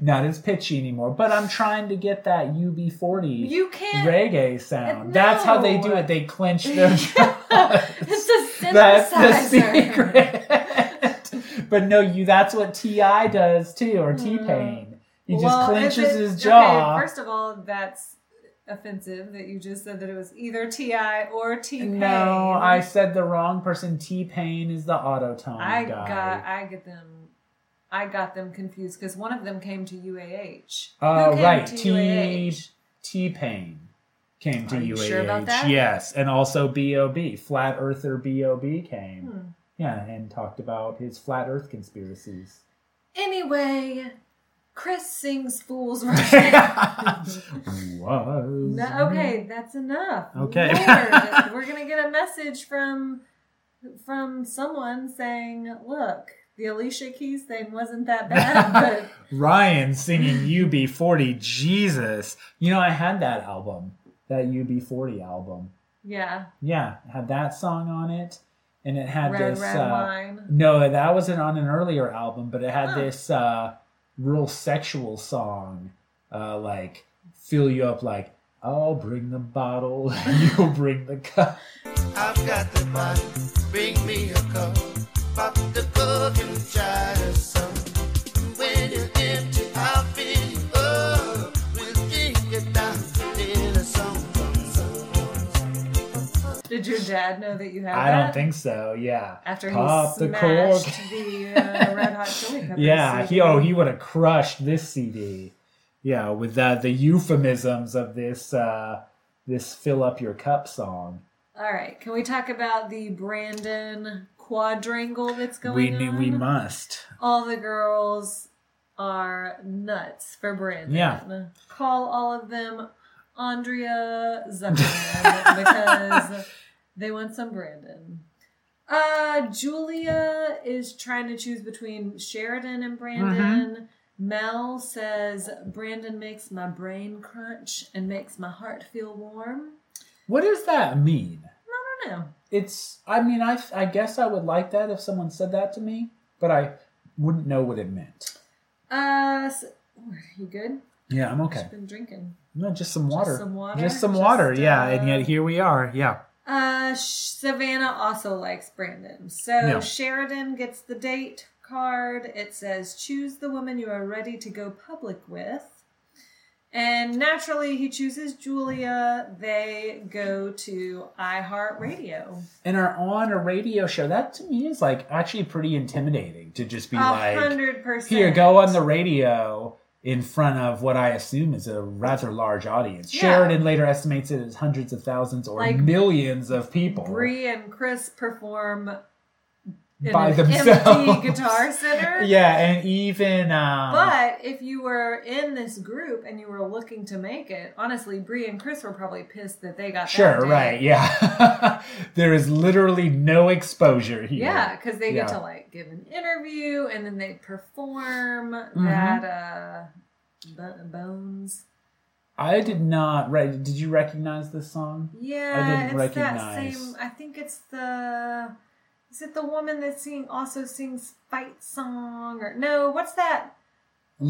not as pitchy anymore, but I'm trying to get that UB40 You can't. reggae sound. No. That's how they do it. They clench their jaws. it's a That's the synthesizer. secret. but no, you. That's what Ti does too, or T Pain. He just Well, clenches his jaw. Okay, first of all, that's offensive that you just said that it was either Ti or T Pain. no, I said the wrong person. T Pain is the Auto-Tune I guy. got I get them I got them confused because one of them came to UAH. Oh came right, T T Pain came to Are UAH. sure about that? Yes, and also Bob Flat Earther Bob came. Hmm. Yeah, and talked about his flat Earth conspiracies. Anyway, Chris sings Fools Rush. Was No, okay, that's enough. Okay. Lord, we're gonna get a message from from someone saying, "Look, the Alicia Keys thing wasn't that bad, but Ryan singing UB40. Jesus, you know I had that album, that UB40 album. yeah, Yeah, it had that song on it, and it had red this. red uh, wine." No, that wasn't on an earlier album, but it had Huh. this uh, real sexual song, uh, like fill you up like I'll bring the bottle, you'll bring the cup. I've got the body, bring me a cup. Pop the cork and try to some. When you're empty, Did your dad know that you had that? I that? don't think so. Yeah. After Pop he the smashed the uh, Red Hot Chili Peppers. Yeah, CD. he oh he would have crushed this CD. Yeah, with uh, the euphemisms of this uh, this fill up your cup song. All right, can we talk about the Brandon quadrangle that's going We on? we must. all the girls are nuts for Brandon. Yeah. Call all of them Andrea Zuckerman because they want some Brandon. Uh, Julia is trying to choose between Sheridan and Brandon. Mel says Brandon makes my brain crunch and makes my heart feel warm. What does that mean? I don't know. It's. I mean, I I guess I would like that if someone said that to me, but I wouldn't know what it meant. Uh, s you good? Yeah, I'm okay. Just been drinking. No, just some water. some water? Just some Just, water. yeah, uh, and yet here we are. Yeah. Uh, Savannah also likes Brandon. So Yeah. Sheridan gets the date card. It says, choose the woman you are ready to go public with. And naturally, he chooses Julia. They go to iHeartRadio. And are on a radio show. That to me is like actually pretty intimidating to just be A like, hundred percent. here, go on the radio in front of what I assume is a rather large audience. Yeah. Sheridan later estimates it as hundreds of thousands or Like, millions of people. Bri and Chris perform in By themselves. empty guitar center. Yeah, and even um, But if you were in this group and you were looking to make it, honestly, Bri and Chris were probably pissed that they got Sure, that right, yeah. there is literally no exposure here. Yeah, because they get to like give an interview and then they perform Mm-hmm. that uh Bones. I did not. Right? Did you recognize this song? Yeah, I didn't it's recognize. that same. I think it's the. Is it the woman that sing also sings fight song or no? What's that?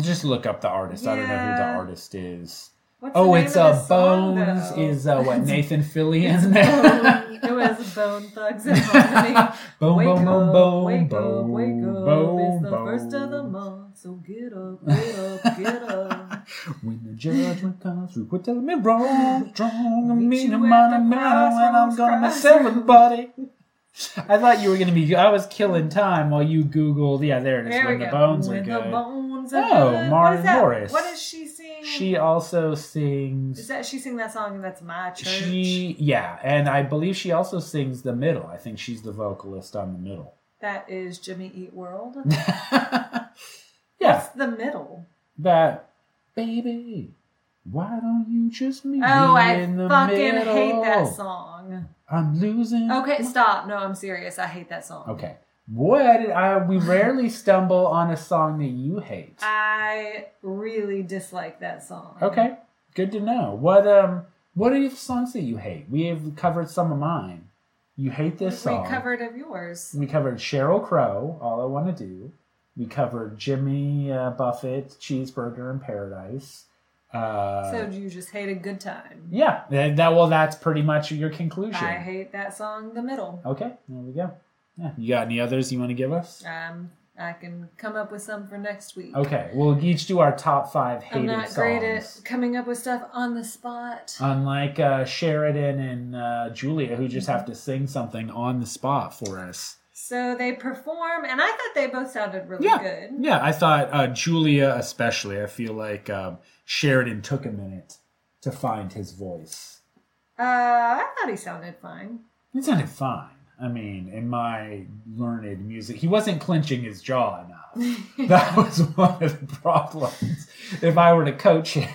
Just look up the artist. I don't know who the artist is. What's Oh, it's of uh, this song, Bones. Is uh, what Nathan Fillion? Bone- it was Bone Thugs-n-Harmony. bone, wake bone, up, boom, wake boom, up, wake up. boom, it's the boom. first of the month, so get up, get up, get up. When the judgment comes through, quit telling me wrong, wrong. I mean, I'm on a matter when I'm gonna crossroads. everybody. I thought you were gonna be. I was killing time while you googled. Yeah, there it is. There when the go. bones when are the good. bones are Oh, good. Maren what is? Morris. What does she sing? She also sings. is that she sing that song that's my church. She yeah, and I believe she also sings the middle. I think she's the vocalist on the middle. That is Jimmy Eat World. yeah, What's the middle? that baby. Why don't you just meet Oh, me I in the fucking middle? hate that song. I'm losing. Okay, stop. No, I'm serious. I hate that song. Okay. Boy, I, did, I we rarely stumble on a song that you hate. I really dislike that song. Okay, good to know. What um, what are the songs that you hate? We have covered some of mine. You hate this song. We covered of yours. We covered Sheryl Crow. All I want to do. We covered Jimmy uh, Buffett, Cheeseburger in Paradise. Uh, so you just hate a good time. yeah, that, that well, that's pretty much your conclusion. I hate that song, The Middle. Okay, there we go. Yeah, you got any others you want to give us? Um, I can come up with some for next week. Okay, we'll each do our top five hated songs. I'm not songs. great at coming up with stuff on the spot. Unlike uh, Sheridan and uh, Julia, who just have to sing something on the spot for us. So they perform, and I thought they both sounded really Yeah, good. yeah. I thought uh, Julia, especially. I feel like um, Sheridan took a minute to find his voice. Uh, I thought he sounded fine. He sounded fine. I mean, in my learned music, he wasn't clenching his jaw enough. that was one of the problems. If I were to coach him,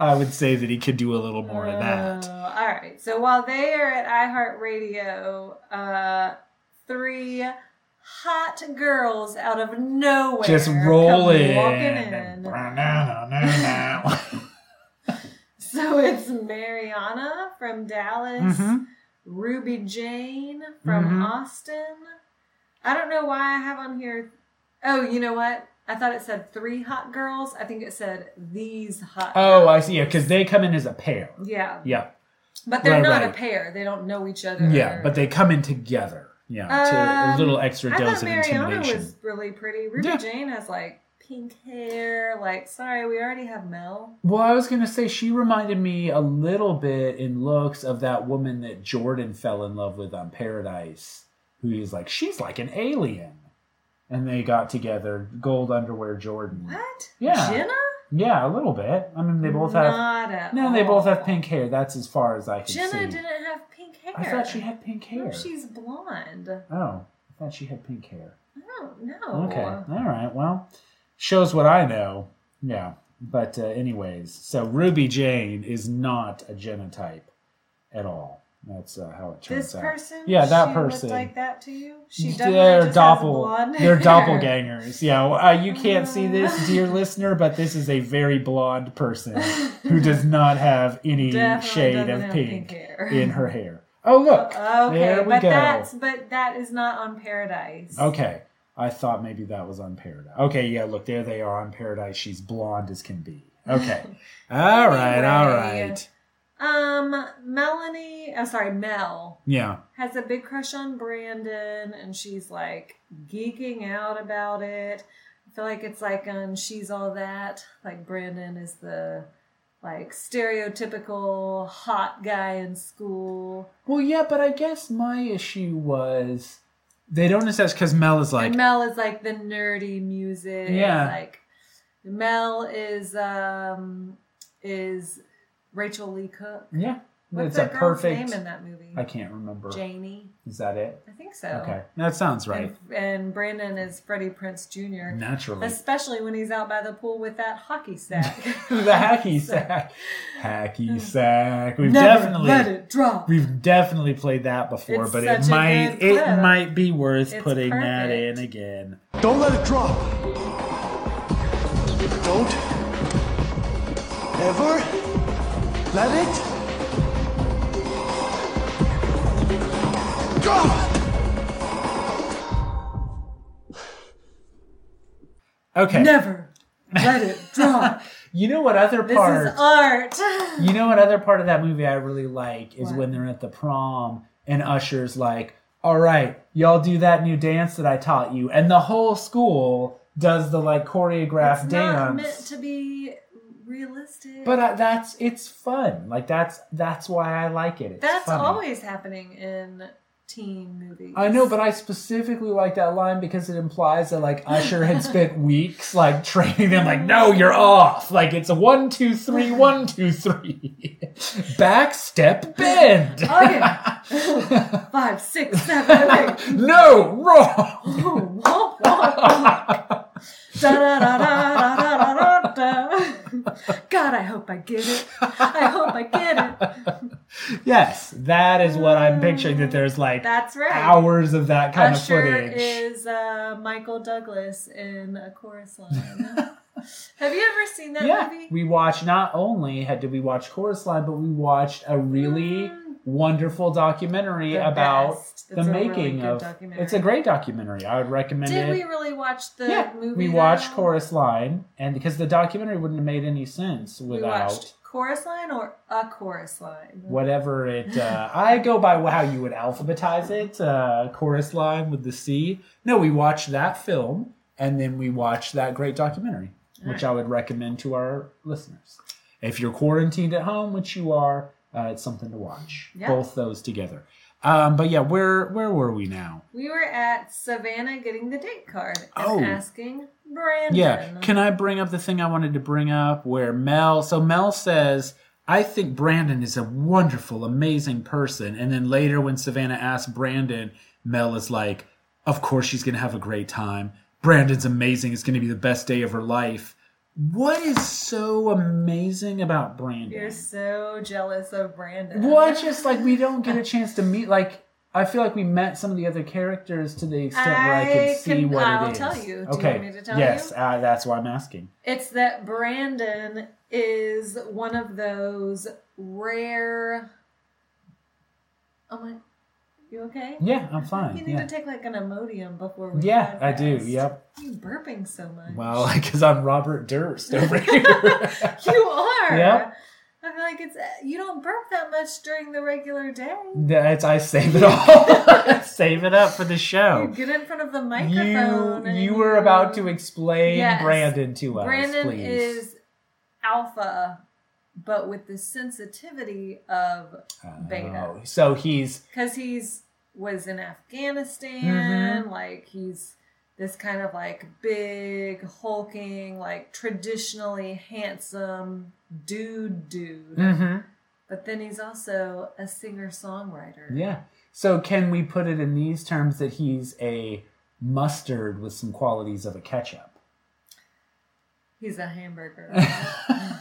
I would say that he could do a little more of that. Uh, all right. So while they are at iHeartRadio, uh, three hot girls out of nowhere Just rolling. walking in. So it's Mariana from Dallas, Mhm. Ruby Jane from Mhm. Austin. I don't know why I have on here. Oh, you know what? I thought it said three hot girls. I think it said these hot. Oh, I see. Yeah, because they come in as a pair. Yeah, Yeah, but they're Right, not right. a pair. They don't know each other. yeah, but they come in together. Yeah, to a Um, little extra I dose of Mariana intimidation. was really pretty. Ruby Yeah. Jane has like pink hair. Like, sorry, we already have Mel. Well, I was gonna say she reminded me a little bit in looks of that woman that Jordan fell in love with on Paradise, who he's like, she's like an alien, and they got together, gold underwear Jordan. What? Yeah. Jenna? Yeah, a little bit. I mean, they both have. Not at No, they both have pink hair. That's as far as I can Jenna see. didn't have pink hair. I thought she had pink hair. No, she's blonde. Oh, I thought she had pink hair. I don't know. Okay. All right. Well, shows what I know. Yeah. But uh, anyways, so Ruby Jane is not a genotype at all. That's uh, how it turns This out. person? Yeah, that she person. Like that to you? She they're doppel. They're doppelgangers. Yeah, uh, you can't see this, dear listener, but this is a very blonde person who does not have any Definitely shade of pink, pink hair. in her hair. Oh, look. Okay, there we but go. that's but that is not on Paradise. Okay. I thought maybe that was on Paradise. Okay, yeah, look, there they are on Paradise. She's blonde as can be. Okay. all right, all right. Um, Melanie, oh sorry, Mel Yeah. has a big crush on Brandon, and she's like geeking out about it. I feel like it's like on She's All That. Like Brandon is the like stereotypical hot guy in school. Well, yeah, but I guess my issue was they don't necessarily because Mel is like, and Mel is like the nerdy music. Yeah. Like Mel is um is Rachael Leigh Cook. yeah, What's it's that a girl's perfect. name in that movie? I can't remember. Janie. Is that it? I think so. Okay, that sounds right. And, and Brandon is Freddie Prinze Jr. Naturally. Especially when he's out by the pool with that hockey sack. the hacky sack. Hacky hmm. sack. We've Never definitely let it drop. We've definitely played that before, It's but such it a might good it clip. might be worth It's putting that in again. Don't let it drop. Don't ever let it Okay. Never let it drop. You know what other part? this is art. you know what other part of that movie I really like is What? when they're at the prom and Usher's like, "All right, y'all do that new dance that I taught you," and the whole school does the like choreographed It's dance. not meant to be realistic. but uh, that's it's fun. Like that's that's why I like it. It's that's funny. always happening in teen movies. I know, but I specifically like that line because it implies that like Usher had spent weeks like training them. Like, no, you're off. Like it's a one, two, three, one, two, three, back step bend. Okay. Five, six, seven, eight. no, wrong. Ooh. God, I hope I get it. I hope I get it. Yes, that is what I'm picturing. That there's like That's right. hours of that kind Usher of footage. is uh, Michael Douglas in a chorus line. Have you ever seen that yeah, movie? we watched. Not only had did we watch Chorus Line, but we watched a really wonderful documentary Mm. The about the a really making of. It's a great documentary. I would recommend Did it. we really watch the yeah, movie? we watched? Chorus Line, and because the documentary wouldn't have made any sense without chorus line or a chorus line. whatever it. Uh, I go by how you would alphabetize it. Uh, chorus Line with the C. No, we watched that film, and then we watched that great documentary, which I would recommend to our listeners. If you're quarantined at home, which you are, uh, it's something to watch. Yeah. Both those together. Um, but yeah, where where were we now? We were at Savannah getting the date card and Oh. asking Brandon. Yeah. Can I bring up the thing I wanted to bring up where Mel, so Mel says, I think Brandon is a wonderful, amazing person. And then later when Savannah asks Brandon, Mel is like, Of course she's going to have a great time. Brandon's amazing. It's going to be the best day of her life. What is so amazing about Brandon? You're so jealous of Brandon. It's just like we don't get a chance to meet. Like I feel like we met some of the other characters to the extent where I could see can- what I'll it is. tell you. Do you okay. want me to tell yes, you? uh, that's why I'm asking. It's that Brandon is one of those rare. Oh my! You okay? Yeah, I'm fine. You need Yeah, to take like an Imodium before we. yeah, I do. Yep. You burping so much. Well, because I'm Robert Durst over here. you are. Yep. I feel like it's you don't burp that much during the regular day. That's I save it all. save it up for the You show. get in front of the You microphone. and you were about to explain Yes. Brandon to us, Brandon please. is alpha, but with the sensitivity of beta. Oh, so he's because he's was in Afghanistan. Mm-hmm. Like he's this kind of like big, hulking, like traditionally handsome dude, dude. Mhm. But then he's also a singer songwriter. yeah. So can we put it in these terms that he's a mustard with some qualities of a ketchup? He's a hamburger.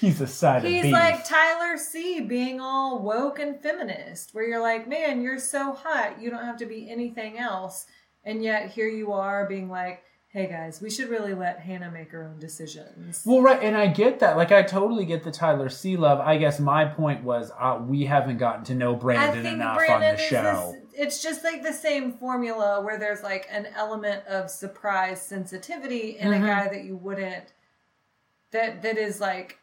he's a side of He's beef. like Tyler C being all woke and feminist, where you're like, man, you're so hot, you don't have to be anything else. And yet here you are being like, hey guys, we should really let Hannah make her own decisions. Well, right, and I get that. Like, I totally get the Tyler C love. I guess my point was uh, we haven't gotten to know Brandon enough Brandon on the show. this, it's just like the same formula where there's like an element of surprise sensitivity in Mhm. a guy that you wouldn't that that is like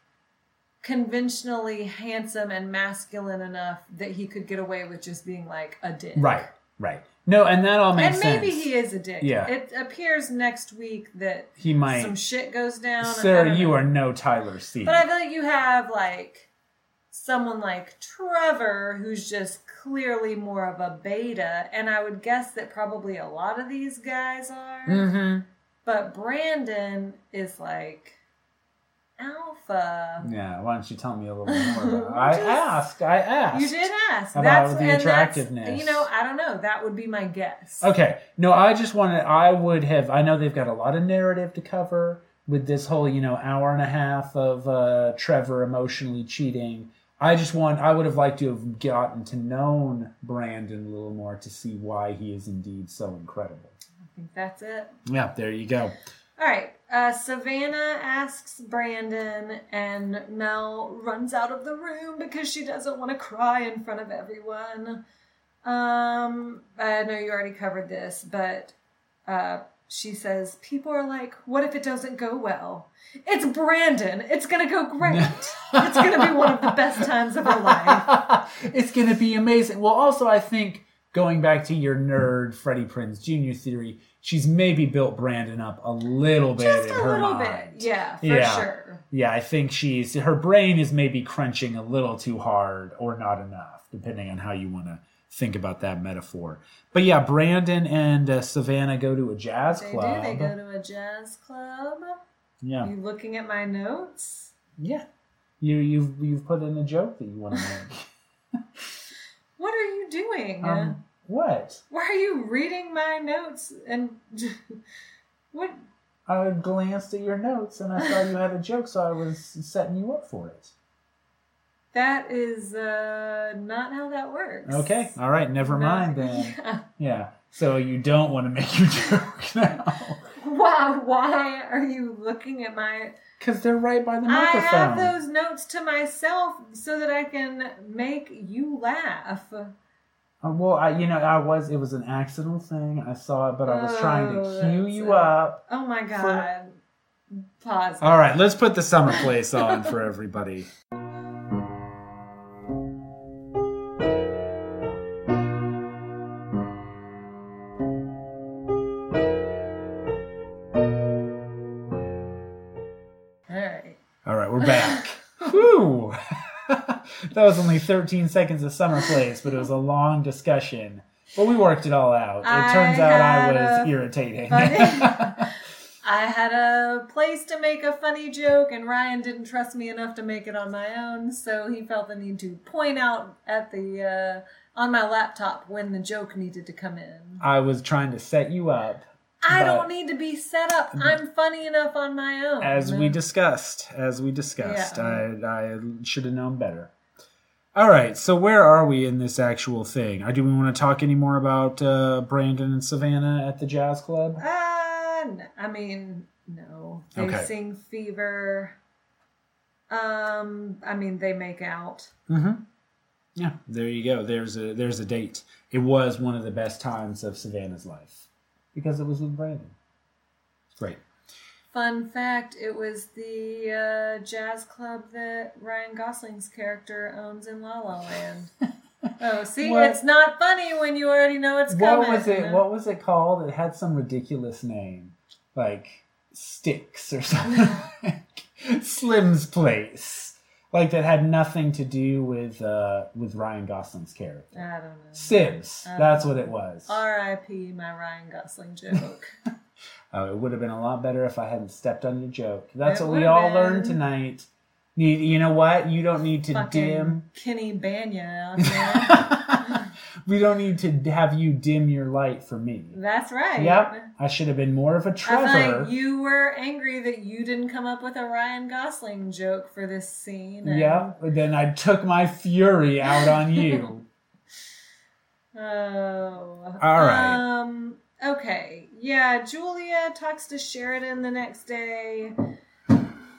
conventionally handsome and masculine enough that he could get away with just being like a dick. Right, right. No, and that all makes and sense. And maybe he is a dick. Yeah. It appears next week that He might. some shit goes down. Sir, you know. are no Tyler C. But I feel like you have like someone like Trevor who's just clearly more of a beta, and I would guess that probably a lot of these guys are. mm-hmm. But Brandon is like alpha. Yeah, why don't you tell me a little more about it? I asked. I asked. You did ask About the that's- attractiveness. You know, I don't know. That would be my guess. Okay. No, I just wanted. I would have. I know they've got a lot of narrative to cover with this whole, you know, hour and a half of uh, Trevor emotionally cheating. I just want. I would have liked to have gotten to known Brandon a little more to see why he is indeed so incredible. I think that's it. Yeah, there you go. All right. Uh, Savannah asks Brandon, and Mel runs out of the room because she doesn't want to cry in front of everyone. Um, I know you already covered this, but uh, she says, People are like, what if it doesn't go well? It's Brandon. It's going to go great. it's going to be one of the best times of her life. it's going to be amazing. Well, also, I think going back to your nerd Freddie Prinze Jr. theory, she's maybe built Brandon up a little bit Just in a her little mind. bit. Yeah, for Yeah. sure. Yeah, I think she's her brain is maybe crunching a little too hard or not enough, depending on how you want to think about that metaphor. But yeah, Brandon and uh, Savannah go to a jazz They club. do. They go to a jazz club. yeah, You looking at my notes? yeah. You you've you've put in a joke that you want to make. What are you doing? um, what? Why are you reading my notes and what? I glanced at your notes and I saw you had a joke, so I was setting you up for it. That is uh, not how that works. Okay, all right, never No, mind then. yeah. Yeah. So you don't want to make your joke now Wow, why are you looking at my? because they're right by the microphone. I have those notes to myself so that I can make you laugh. Uh, well, I, you know, I was. It was an accidental thing. I saw it, but I was trying Oh, to cue you it. up. Oh my god! Pause. All right, let's put the summer place on for everybody. That was only 13 seconds of summer place, but it was a long discussion. But we worked it all out. It I turns out I was irritating. funny- I had a place to make a funny joke, and Ryan didn't trust me enough to make it on my own, so he felt the need to point out at the uh, on my laptop when the joke needed to come in. I was trying to set you up. I don't need to be set up. I'm funny enough on my own. As we discussed, as we discussed, Yeah. I, I should have known better. All right, so where are we in this actual thing? Uh, Do we want to talk any more about uh, Brandon and Savannah at the jazz club? Uh, I mean, no. They Okay. sing Fever. Um, I mean, they make out. Mm-hmm. Yeah, there you go. There's a there's a date. It was one of the best times of Savannah's life because it was with Brandon. It's great. Fun fact: It was the uh, jazz club that Ryan Gosling's character owns in La La Land. oh, see, What? it's not funny when you already know it's coming. What was it? What was it called? It had some ridiculous name, like Sticks or something. Slim's Place, like that had nothing to do with uh, with Ryan Gosling's character. I don't know. Seb's. That's what it was. R.I.P. My Ryan Gosling joke. Oh, it would have been a lot better if I hadn't stepped on your joke. That's It what we all been. learned tonight. You, you know what? You don't need to Fucking dim. Kenny Bania we don't need to have you dim your light for me. That's right. Yep. I should have been more of a Trevor. think you were angry that you didn't come up with a Ryan Gosling joke for this scene. and- Yeah, then I took my fury out on you. Oh. All right. Um. Okay. Yeah. Julia talks to Sheridan the next day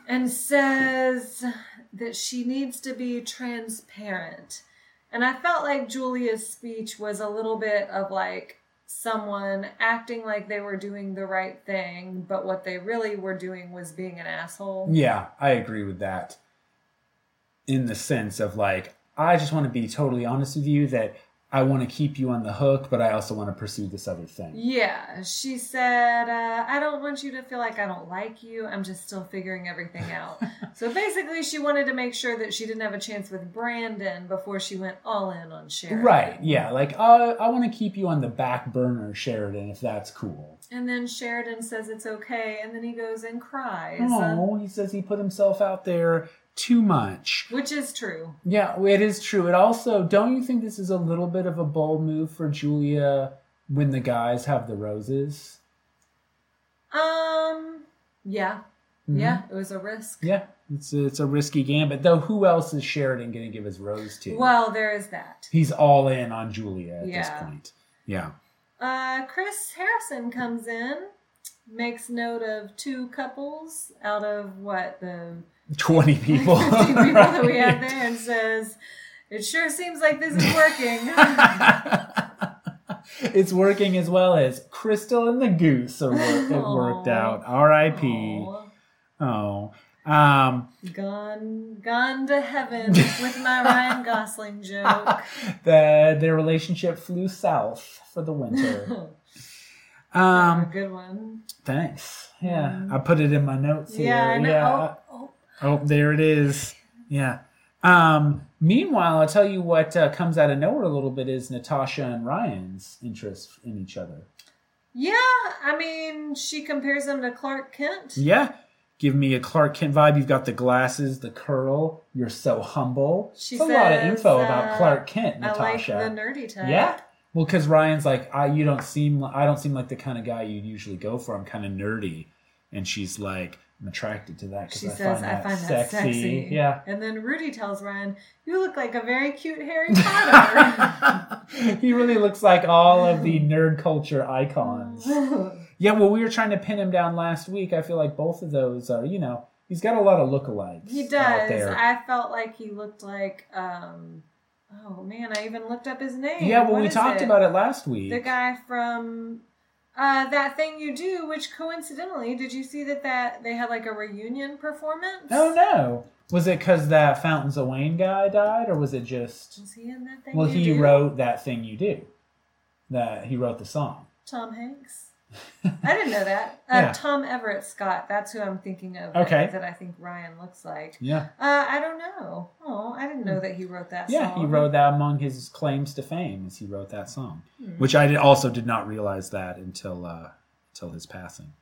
and says that she needs to be transparent. And I felt like Julia's speech was a little bit of like someone acting like they were doing the right thing, but what they really were doing was being an asshole. yeah, I agree with that. In the sense of like, I just want to be totally honest with you that I want to keep you on the hook, but I also want to pursue this other thing. Yeah, she said, uh, I don't want you to feel like I don't like you. I'm just still figuring everything out. so basically, she wanted to make sure that she didn't have a chance with Brandon before she went all in on Sheridan. Right, yeah, like uh, I want to keep you on the back burner, Sheridan, if that's cool. And then Sheridan says it's okay, and then he goes and cries. Oh, he says he put himself out there too much. Which is true. Yeah, it is true. It also, don't you think this is a little bit of a bold move for Julia when the guys have the roses? Um, yeah. Mm-hmm. Yeah, it was a risk. Yeah, it's a, it's a risky gambit. Though, who else is Sheridan going to give his rose to? Well, there is that. he's all in on Julia at Yeah. this point. Yeah. Uh, Chris Harrison comes in, makes note of two couples out of what the 20 people. 50 people that we have there and says, It sure seems like this is working. it's working as well as Crystal and the Goose are wor- it worked out. R.I.P. Oh. Um, Gone, gone to heaven with my Ryan Gosling joke. the their relationship flew south for the winter. Um, good one. thanks. Yeah, I put it in my notes here. Yeah, know. Yeah. Oh, there it is. Yeah. Um, meanwhile, I'll tell you what uh, comes out of nowhere a little bit is Natasha and Ryan's interest in each other. Yeah, I mean, she compares him to Clark Kent. Yeah. Give me a Clark Kent vibe. You've got the glasses, the curl. You're so humble. She it's a lot of info uh, about Clark Kent, I like Natasha. the nerdy type. Yeah. Well, because Ryan's like, I you don't seem I don't seem like the kind of guy you'd usually go for. I'm kind of nerdy, and she's like, I'm attracted to that because She I, says, find I find that sexy. sexy. Yeah. And then Rudi tells Ryan, You look like a very cute Harry Potter. he really looks like all of the nerd culture icons. Yeah, well, we were trying to pin him down last week. I feel like both of those are, you know, he's got a lot of lookalikes. he does. I felt like he looked like, um, oh man, I even looked up his name. yeah, well, What we talked it? about it last week. The guy from uh, that thing you do, which coincidentally, did you see that that they had like a reunion performance? Oh no! Was it because that Fountains of Wayne guy died, or was it just? Was he in that thing? Well, he Do? wrote that thing you do. That he wrote the song. Tom Hanks. I didn't know that. Uh, Yeah. Tom Everett Scott. That's who I'm thinking of. Okay. That, I think Ryan looks like. Yeah, Uh, I don't know. Oh, I didn't know that he wrote that yeah. song. He wrote that among his claims to fame, as he wrote that song, Hmm. which I did, also did not realize that until uh, until his passing.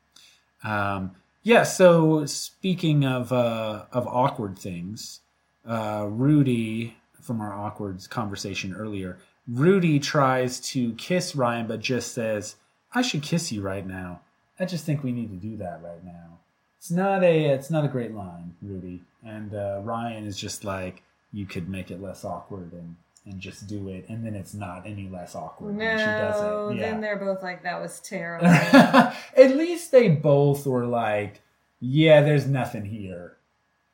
Um, yeah. So speaking of uh, of awkward things, uh, Rudi from our awkward conversation earlier, Rudi tries to kiss Ryan, but just says, "I should kiss you right now." I just think we need to do that right now. It's not a it's not a great line, Rudi, and uh, Ryan is just like, "You could make it less awkward and." And just do it, and then it's not any less awkward when she does No, it. Yeah. then they're both like, that was terrible. At least they both were like, yeah, there's nothing here.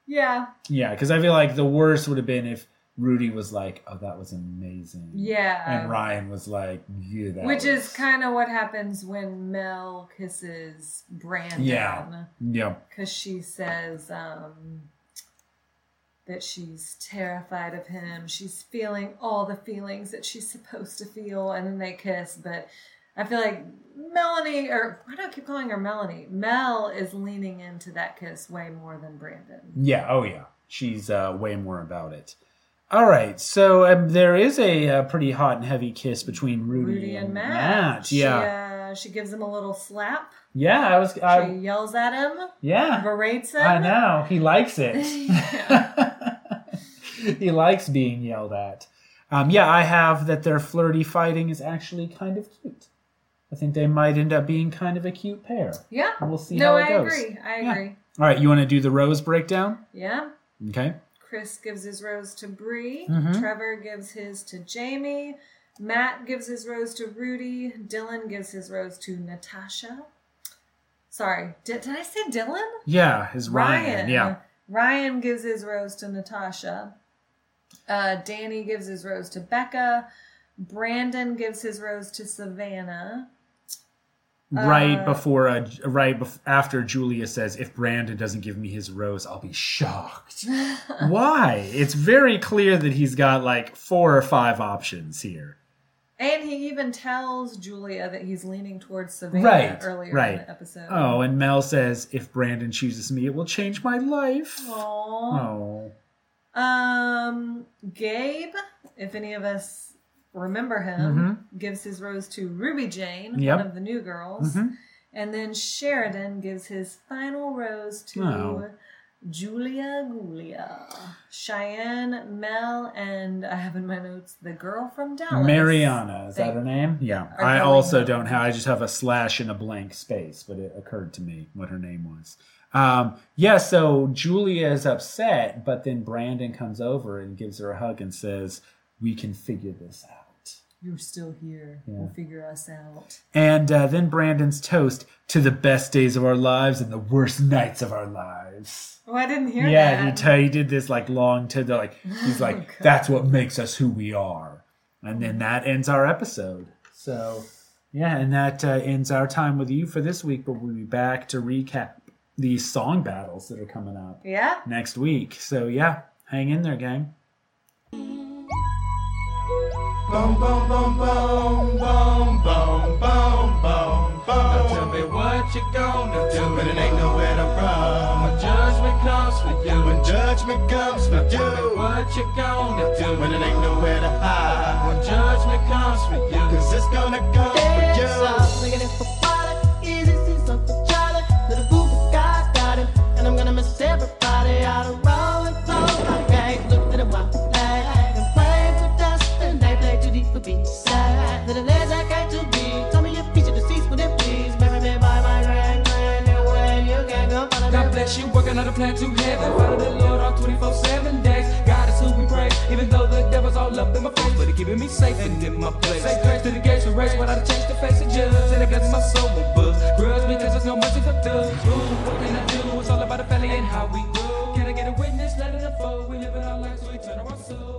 yeah. Yeah, because I feel like the worst would have been if Rudi was like, "Oh, that was amazing." Yeah. And Ryan was like, "Yeah, that Which was- is kind of what happens when Mel kisses Brandon. yeah, yeah, Because she says um, that she's terrified of him. She's feeling all the feelings that she's supposed to feel, and then they kiss. But I feel like Melanie, or why do I keep calling her Melanie? Mel is leaning into that kiss way more than Brandon. yeah. Oh, yeah. She's uh, way more about it. All right, so um, there is a, uh pretty hot and heavy kiss between Rudi, Rudi and Matt. Matt. Yeah, She, uh, she gives him a little slap. yeah. I was, She yells at him, yeah. berates him. I know he likes it. he likes being yelled at. Um, yeah, I have that their flirty fighting is actually kind of cute. I think they might end up being kind of a cute pair. Yeah. We'll see no, how it I goes. agree. I Yeah. agree. All right, you want to do the rose breakdown? Yeah. Okay. Chris gives his rose to Bri. Mhm. Trevor gives his to Jamie. Matt gives his rose to Rudi. Dylan gives his rose to Natascha. Sorry, did, did I say Dylan? Yeah, his Ryan. Yeah. Ryan gives his rose to Natascha. Uh, Danny gives his rose to Becca. Brandon gives his rose to Savannah. Right Uh, before, uh, right bef- after Julia says, "If Brandon doesn't give me his rose, I'll be shocked." Why? It's very clear that he's got like four or five options here. And he even tells Julia that he's leaning towards Savannah Right, earlier right. in the episode. Oh, and Mel says, "If Brandon chooses me, it will change my life." Aw. Oh, Um, Gabe, if any of us remember him, gives his rose to Ruby Jane, Mm-hmm. Yep. one of the new girls. Mhm. And then Sheridan gives his final rose to Oh. Julia Gulia, Cheyenne, Mel, and I have in my notes the girl from Dallas. Mariana is that her name? Yeah. I also don't have. I just have a slash and a blank space, but it occurred to me what her name was. Um, yeah. So Julia is upset, but then Brandon comes over and gives her a hug and says, "We can figure this out." You're still here. We'll figure us out. And uh, then Brandon's toast to the best days of our lives and the worst nights of our lives. Oh, I didn't hear yeah, he, that. t- he did this like long to the like. He's like, that's what makes us who we are, and then that ends our episode. So, yeah, and that uh, ends our time with you for this week. But we'll be back to recap these song battles that are coming up yeah? next week. So, yeah, hang in there, gang. Boom, boom, boom, boom, boom, boom, boom, boom, boom. Now tell me what you gonna do But it ain't nowhere to run. when judgment comes for you. When judgment comes for Now tell me what you gonna do When it ain't nowhere to hide. when judgment comes for you. Cause it's gonna come for you. Everybody you, working on a plan to heaven. Follow the Lord all 24 7 days. God is who we praise, even though the devil's all up in my face. But he keeping me safe and in my place. Say grace to the gates we race without a change to face a judge. And it blesses my soul with buzz. Grudge because there's no mercy for thugs. Ooh, what can I do? It's all about the family and how we grow. Can I get a witness? Let it unfold. We live in our lives, so we turn our soul.